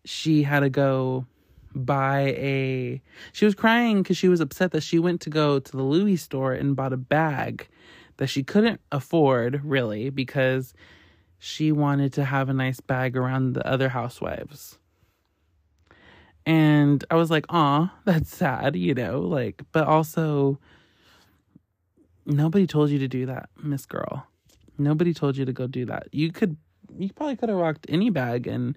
she had to go buy a she was crying because she was upset that she went to go to the Louis store and bought a bag that she couldn't afford really because she wanted to have a nice bag around the other housewives. And I was like, "Aw, that's sad," you know, like, but also nobody told you to do that, Miss Girl. Nobody told you to go do that. You could, you probably could have rocked any bag, and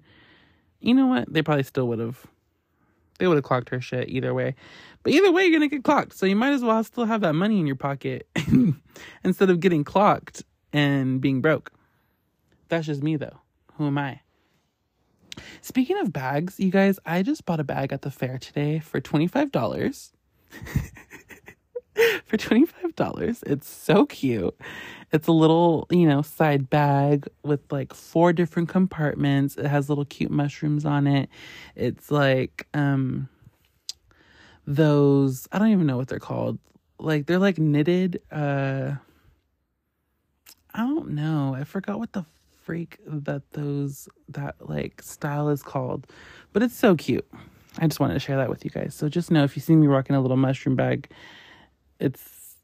you know what? They probably still would have they would have clocked her shit either way. But either way, you're to get clocked. So you might as well still have that money in your pocket instead of getting clocked and being broke. That's just me, though. Who am I? Speaking of bags, you guys, I just bought a bag at the fair today for $25. for $25. It's so cute. It's a little, you know, side bag with like four different compartments. It has little cute mushrooms on it. It's like um those I don't even know what they're called. Like they're like knitted uh I don't know. I forgot what the freak that those that like style is called. But it's so cute. I just wanted to share that with you guys. So just know if you see me rocking a little mushroom bag, it's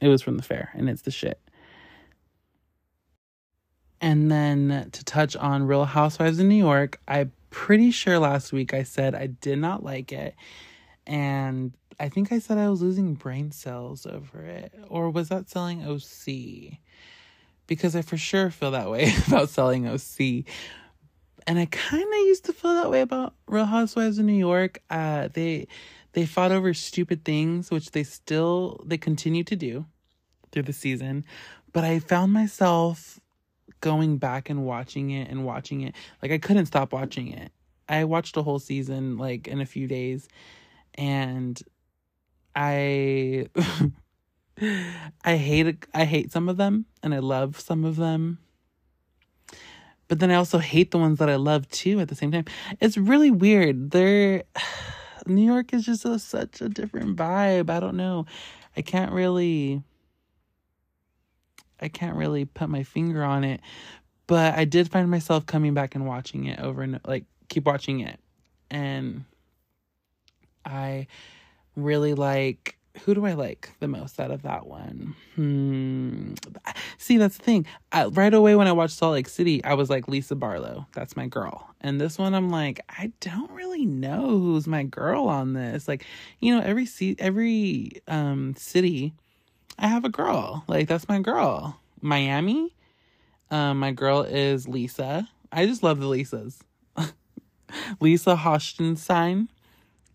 it was from the fair and it's the shit. And then to touch on Real Housewives in New York, I'm pretty sure last week I said I did not like it. And I think I said I was losing brain cells over it. Or was that selling OC? Because I for sure feel that way about selling OC. And I kind of used to feel that way about Real Housewives of New York. Uh, they they fought over stupid things, which they still they continue to do through the season. But I found myself going back and watching it and watching it. Like I couldn't stop watching it. I watched a whole season like in a few days and I I hate I hate some of them and I love some of them. But then I also hate the ones that I love too at the same time. It's really weird. They're New York is just a, such a different vibe. I don't know. I can't really I can't really put my finger on it, but I did find myself coming back and watching it over and like keep watching it. And I really like who do I like the most out of that one? Hmm. See, that's the thing. I, right away when I watched Salt Lake City, I was like Lisa Barlow. That's my girl. And this one, I'm like, I don't really know who's my girl on this. Like, you know, every every um city I have a girl. Like that's my girl. Miami, um, my girl is Lisa. I just love the Lisas. Lisa Hochstein.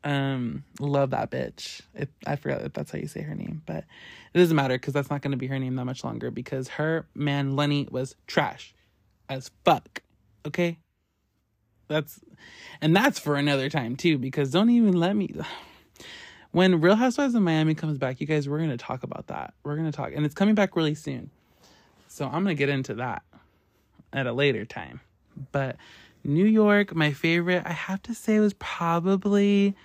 Um, love that bitch. It, I forgot if that's how you say her name, but it doesn't matter because that's not going to be her name that much longer because her man Lenny was trash as fuck. Okay, that's and that's for another time too because don't even let me when Real Housewives of Miami comes back, you guys, we're going to talk about that. We're going to talk, and it's coming back really soon. So I'm going to get into that at a later time. But New York, my favorite, I have to say, was probably,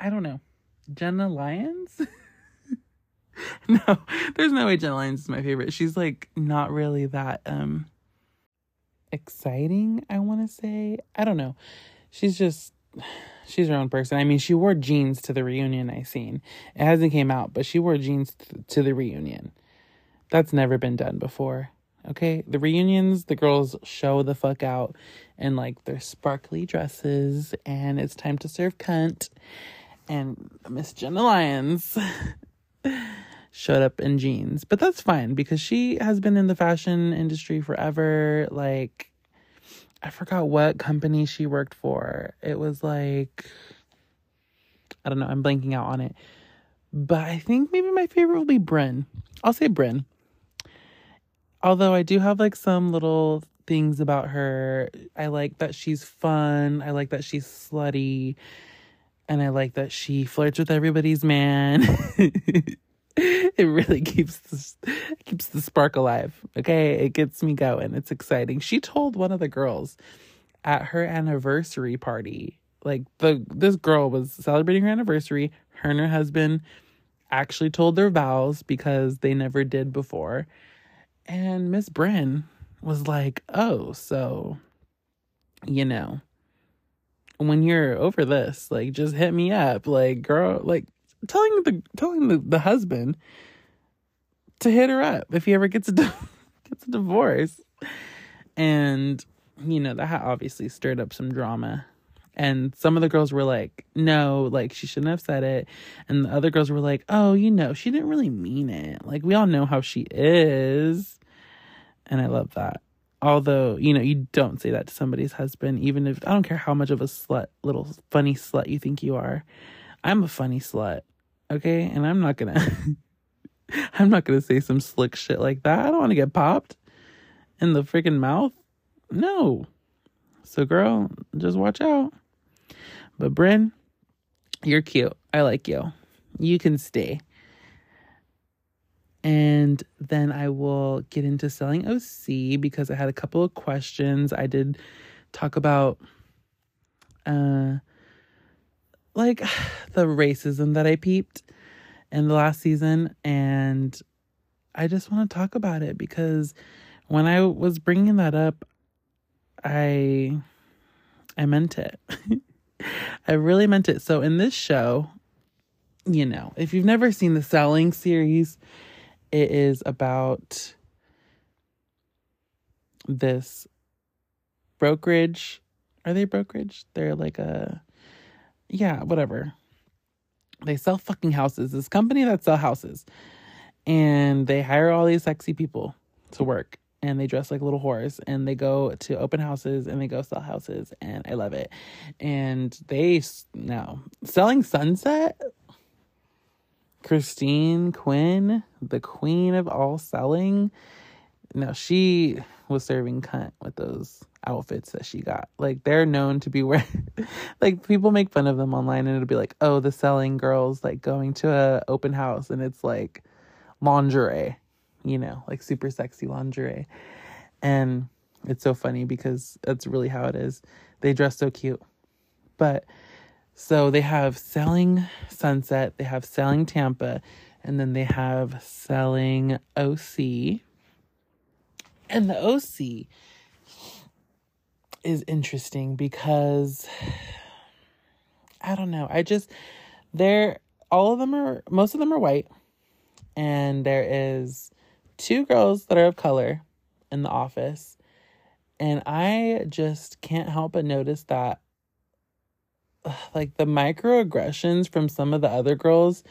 I don't know, Jenna Lyons? no, there's no way Jenna Lyons is my favorite. She's like not really that um exciting, I want to say. I don't know. She's just she's her own person. I mean, she wore jeans to the reunion I seen. It hasn't came out, but she wore jeans to the reunion. That's never been done before. Okay, the reunions, the girls show the fuck out in like their sparkly dresses, and it's time to serve cunt. And Miss Jenna Lyons showed up in jeans, but that's fine because she has been in the fashion industry forever. Like, I forgot what company she worked for. It was like I don't know, I'm blanking out on it. But I think maybe my favorite will be Brynn. I'll say Brynn. Although I do have like some little things about her. I like that she's fun. I like that she's slutty. And I like that she flirts with everybody's man. it really keeps the, keeps the spark alive. Okay, it gets me going. It's exciting. She told one of the girls at her anniversary party, like the this girl was celebrating her anniversary. Her and her husband actually told their vows because they never did before. And Miss Brynn was like, "Oh, so you know, when you're over this, like just hit me up, like girl, like telling the telling the, the husband to hit her up if he ever gets a gets a divorce." And you know, that obviously stirred up some drama and some of the girls were like, no, like she shouldn't have said it. And the other girls were like, oh, you know, she didn't really mean it. Like we all know how she is. And I love that. Although, you know, you don't say that to somebody's husband, even if I don't care how much of a slut, little funny slut you think you are. I'm a funny slut. Okay. And I'm not gonna, I'm not gonna say some slick shit like that. I don't wanna get popped in the freaking mouth. No. So, girl, just watch out. But Brynn, you're cute. I like you. You can stay. And then I will get into selling OC because I had a couple of questions. I did talk about uh like the racism that I peeped in the last season and I just want to talk about it because when I was bringing that up I I meant it. I really meant it. So in this show, you know, if you've never seen the selling series, it is about this brokerage. Are they brokerage? They're like a yeah, whatever. They sell fucking houses. This company that sell houses. And they hire all these sexy people to work and they dress like little whores and they go to open houses and they go sell houses and I love it. And they now selling Sunset. Christine Quinn, the queen of all selling. No, she was serving cunt with those outfits that she got. Like they're known to be wearing like people make fun of them online and it'll be like, "Oh, the selling girls like going to a open house and it's like lingerie." you know, like super sexy lingerie. And it's so funny because that's really how it is. They dress so cute. But so they have selling Sunset, they have selling Tampa, and then they have selling OC. And the OC is interesting because I don't know. I just they're all of them are most of them are white and there is two girls that are of color in the office. And I just can't help but notice that like the microaggressions from some of the other girls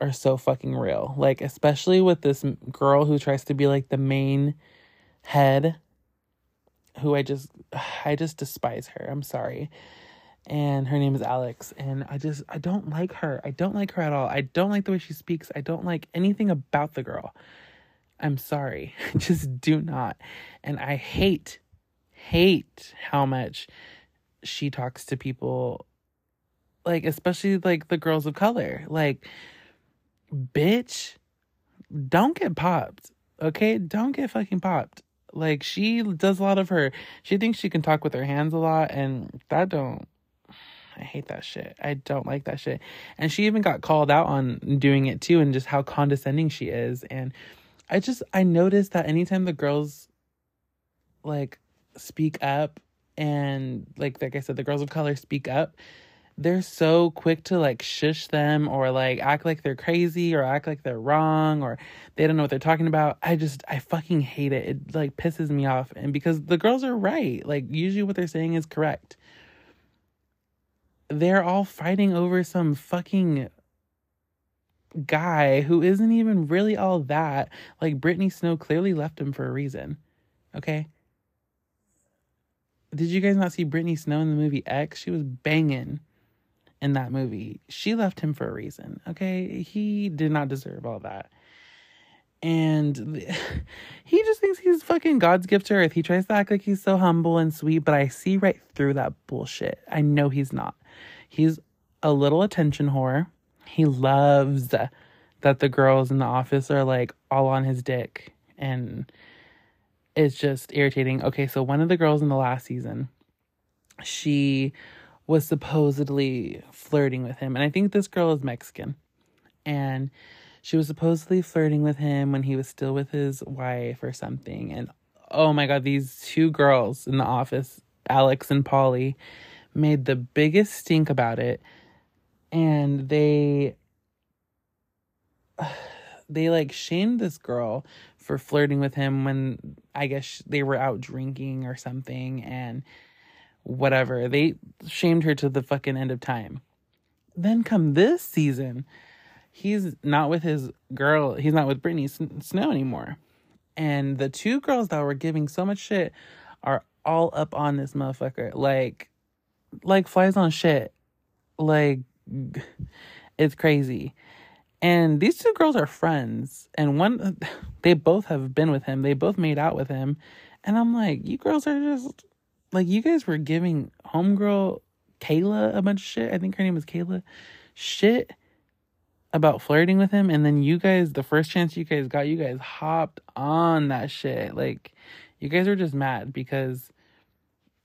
are so fucking real. Like especially with this girl who tries to be like the main head who I just I just despise her. I'm sorry. And her name is Alex and I just I don't like her. I don't like her at all. I don't like the way she speaks. I don't like anything about the girl. I'm sorry. Just do not. And I hate, hate how much she talks to people, like, especially like the girls of color. Like, bitch, don't get popped. Okay? Don't get fucking popped. Like, she does a lot of her, she thinks she can talk with her hands a lot, and that don't. I hate that shit. I don't like that shit. And she even got called out on doing it too, and just how condescending she is. And I just I noticed that anytime the girls like speak up and like like I said the girls of color speak up, they're so quick to like shush them or like act like they're crazy or act like they're wrong or they don't know what they're talking about. I just I fucking hate it. It like pisses me off and because the girls are right. Like usually what they're saying is correct. They're all fighting over some fucking guy who isn't even really all that. Like Brittany Snow clearly left him for a reason. Okay? Did you guys not see Brittany Snow in the movie X? She was banging in that movie. She left him for a reason. Okay? He did not deserve all that. And he just thinks he's fucking God's gift to earth. He tries to act like he's so humble and sweet, but I see right through that bullshit. I know he's not. He's a little attention whore. He loves that the girls in the office are like all on his dick and it's just irritating. Okay, so one of the girls in the last season, she was supposedly flirting with him. And I think this girl is Mexican. And she was supposedly flirting with him when he was still with his wife or something. And oh my God, these two girls in the office, Alex and Polly, made the biggest stink about it. And they they like shamed this girl for flirting with him when I guess they were out drinking or something and whatever. They shamed her to the fucking end of time. Then come this season, he's not with his girl, he's not with Brittany Snow anymore. And the two girls that were giving so much shit are all up on this motherfucker. Like like flies on shit. Like it's crazy. And these two girls are friends. And one, they both have been with him. They both made out with him. And I'm like, you girls are just, like, you guys were giving homegirl Kayla a bunch of shit. I think her name was Kayla. Shit about flirting with him. And then you guys, the first chance you guys got, you guys hopped on that shit. Like, you guys are just mad because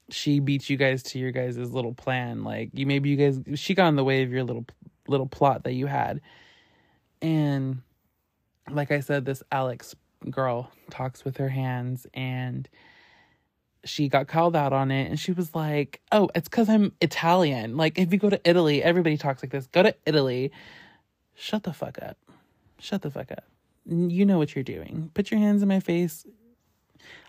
she beat you guys to your guys' little plan. Like, you maybe you guys, she got in the way of your little, little plot that you had and like I said, this Alex girl talks with her hands and she got called out on it and she was like, Oh, it's because I'm Italian. Like, if you go to Italy, everybody talks like this. Go to Italy. Shut the fuck up. Shut the fuck up. You know what you're doing. Put your hands in my face.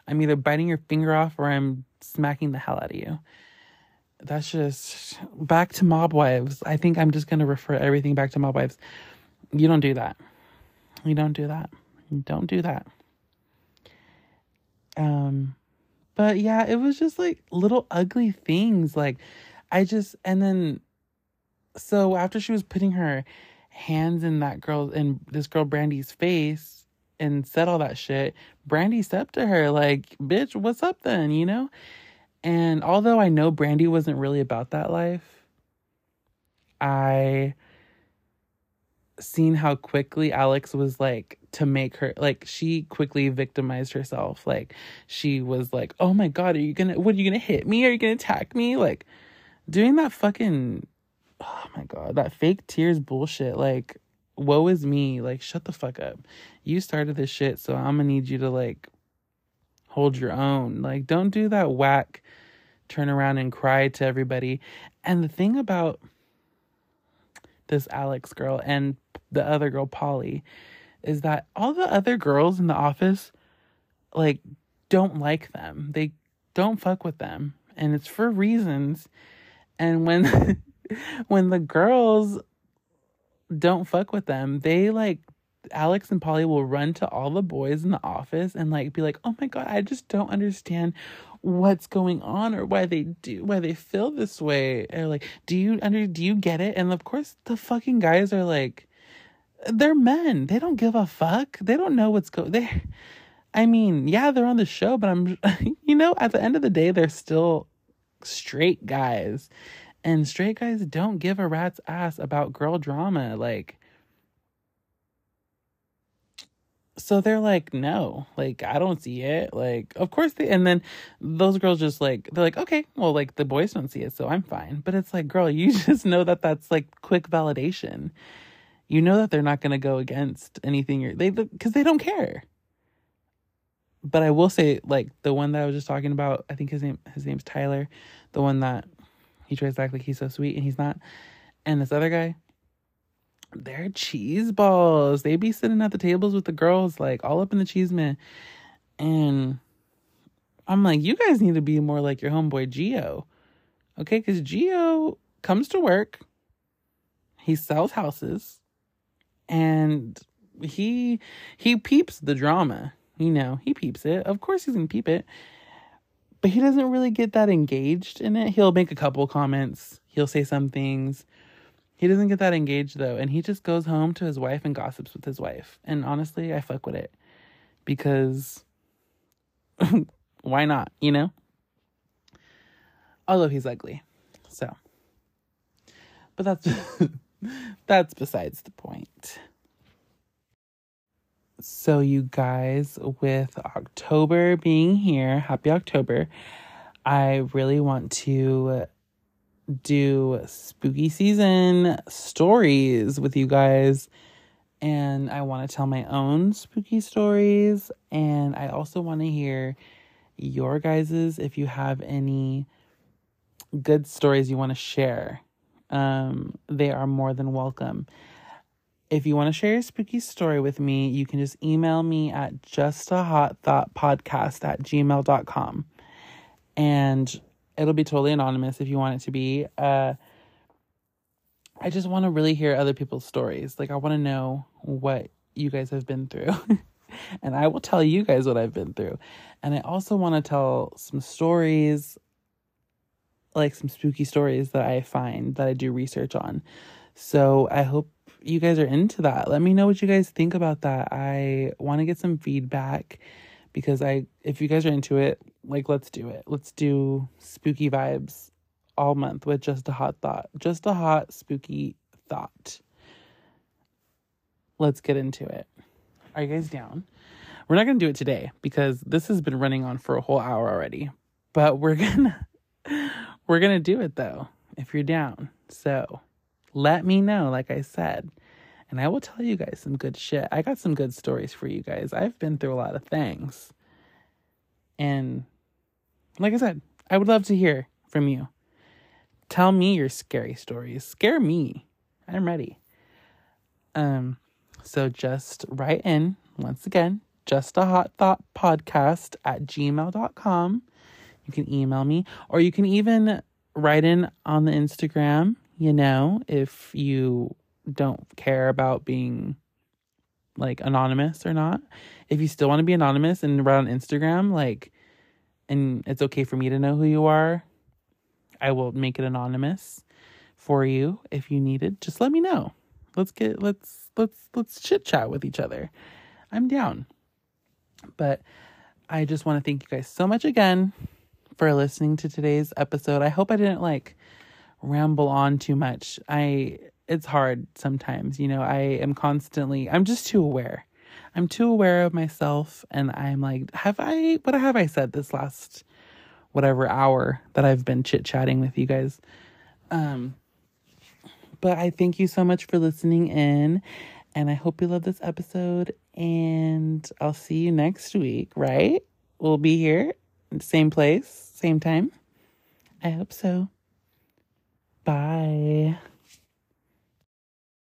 I'm either biting your finger off or I'm smacking the hell out of you. That's just back to mob wives. I think I'm just going to refer everything back to mob wives. You don't do that. You don't do that. You don't do that. Um, but yeah, it was just like little ugly things. Like, I just, and then, so after she was putting her hands in that girl, in this girl Brandy's face and said all that shit, Brandy stepped to her, like, bitch, what's up then, you know? And although I know Brandy wasn't really about that life, I seen how quickly Alex was like to make her like she quickly victimized herself. Like she was like, "Oh my god, are you going to what are you going to hit me? Are you going to attack me?" Like doing that fucking oh my god, that fake tears bullshit. Like woe is me. Like shut the fuck up. You started this shit, so I'm going to need you to like hold your own. Like don't do that whack turn around and cry to everybody. And the thing about this Alex girl and the other girl, Polly, is that all the other girls in the office, like, don't like them. They don't fuck with them. And it's for reasons. And when when the girls don't fuck with them, they like Alex and Polly will run to all the boys in the office and like be like, "Oh my god, I just don't understand what's going on or why they do why they feel this way." Or like, "Do you under do you get it?" And of course, the fucking guys are like they're men. They don't give a fuck. They don't know what's going they I mean, yeah, they're on the show, but I'm you know, at the end of the day, they're still straight guys. And straight guys don't give a rat's ass about girl drama. Like so they're like no like i don't see it. Like of course they and then those girls just like they're like okay well like the boys don't see it so i'm fine. But it's like girl you just know that that's like quick validation. You know that they're not going to go against anything you're they because they don't care. But i will say like the one that i was just talking about i think his name his name's tyler the one that he tries to act like he's so sweet and he's not and this other guy they're cheese balls. They be sitting at the tables with the girls, like all up in the cheese man. And I'm like, you guys need to be more like your homeboy Gio. Okay, because Gio comes to work, he sells houses, and he he peeps the drama. You know, he peeps it. Of course he's gonna peep it. But he doesn't really get that engaged in it. He'll make a couple comments, he'll say some things he doesn't get that engaged though, and he just goes home to his wife and gossips with his wife. And honestly, I fuck with it because why not, you know? Although he's ugly. So, But that's that's besides the point. So, you guys, with October being here, happy October, I really want to do spooky season stories with you guys. And I want to tell my own spooky stories. And I also want to hear your guys's if you have any good stories you want to share. Um, they are more than welcome. If you want to share a spooky story with me, you can just email me at Just a Hot Thot podcast at gmail.com. And it'll be totally anonymous if you want it to be. Uh, I just want to really hear other people's stories. Like, I want to know what you guys have been through. and I will tell you guys what I've been through. And I also want to tell some stories, like some spooky stories that I find that I do research on. So I hope you guys are into that. Let me know what you guys think about that. I want to get some feedback because I if you guys are into it, like let's do it. Let's do spooky vibes all month with Just a Hot Thot. Just a hot spooky thought. Let's get into it. Are you guys down? We're not going to do it today because this has been running on for a whole hour already. But we're going to we're going to do it though if you're down. So, let me know, like I said. And I will tell you guys some good shit. I got some good stories for you guys. I've been through a lot of things. And like I said, I would love to hear from you. Tell me your scary stories. Scare me. I'm ready. Um, so just write in once again, Just a Hot Thot podcast at gmail.com. You can email me or you can even write in on the Instagram you know, if you don't care about being like anonymous or not. If you still want to be anonymous and write on Instagram, like, and it's okay for me to know who you are, I will make it anonymous for you if you need it. Just let me know. Let's get let's let's let's chit chat with each other. I'm down. But I just want to thank you guys so much again for listening to today's episode. I hope I didn't like ramble on too much. I it's hard sometimes, you know. I am constantly I'm just too aware. I'm too aware of myself and I'm like, have I what have I said this last whatever hour that I've been chit-chatting with you guys? Um but I thank you so much for listening in and I hope you love this episode and I'll see you next week, right? We'll be here, same place, same time. I hope so. Bye.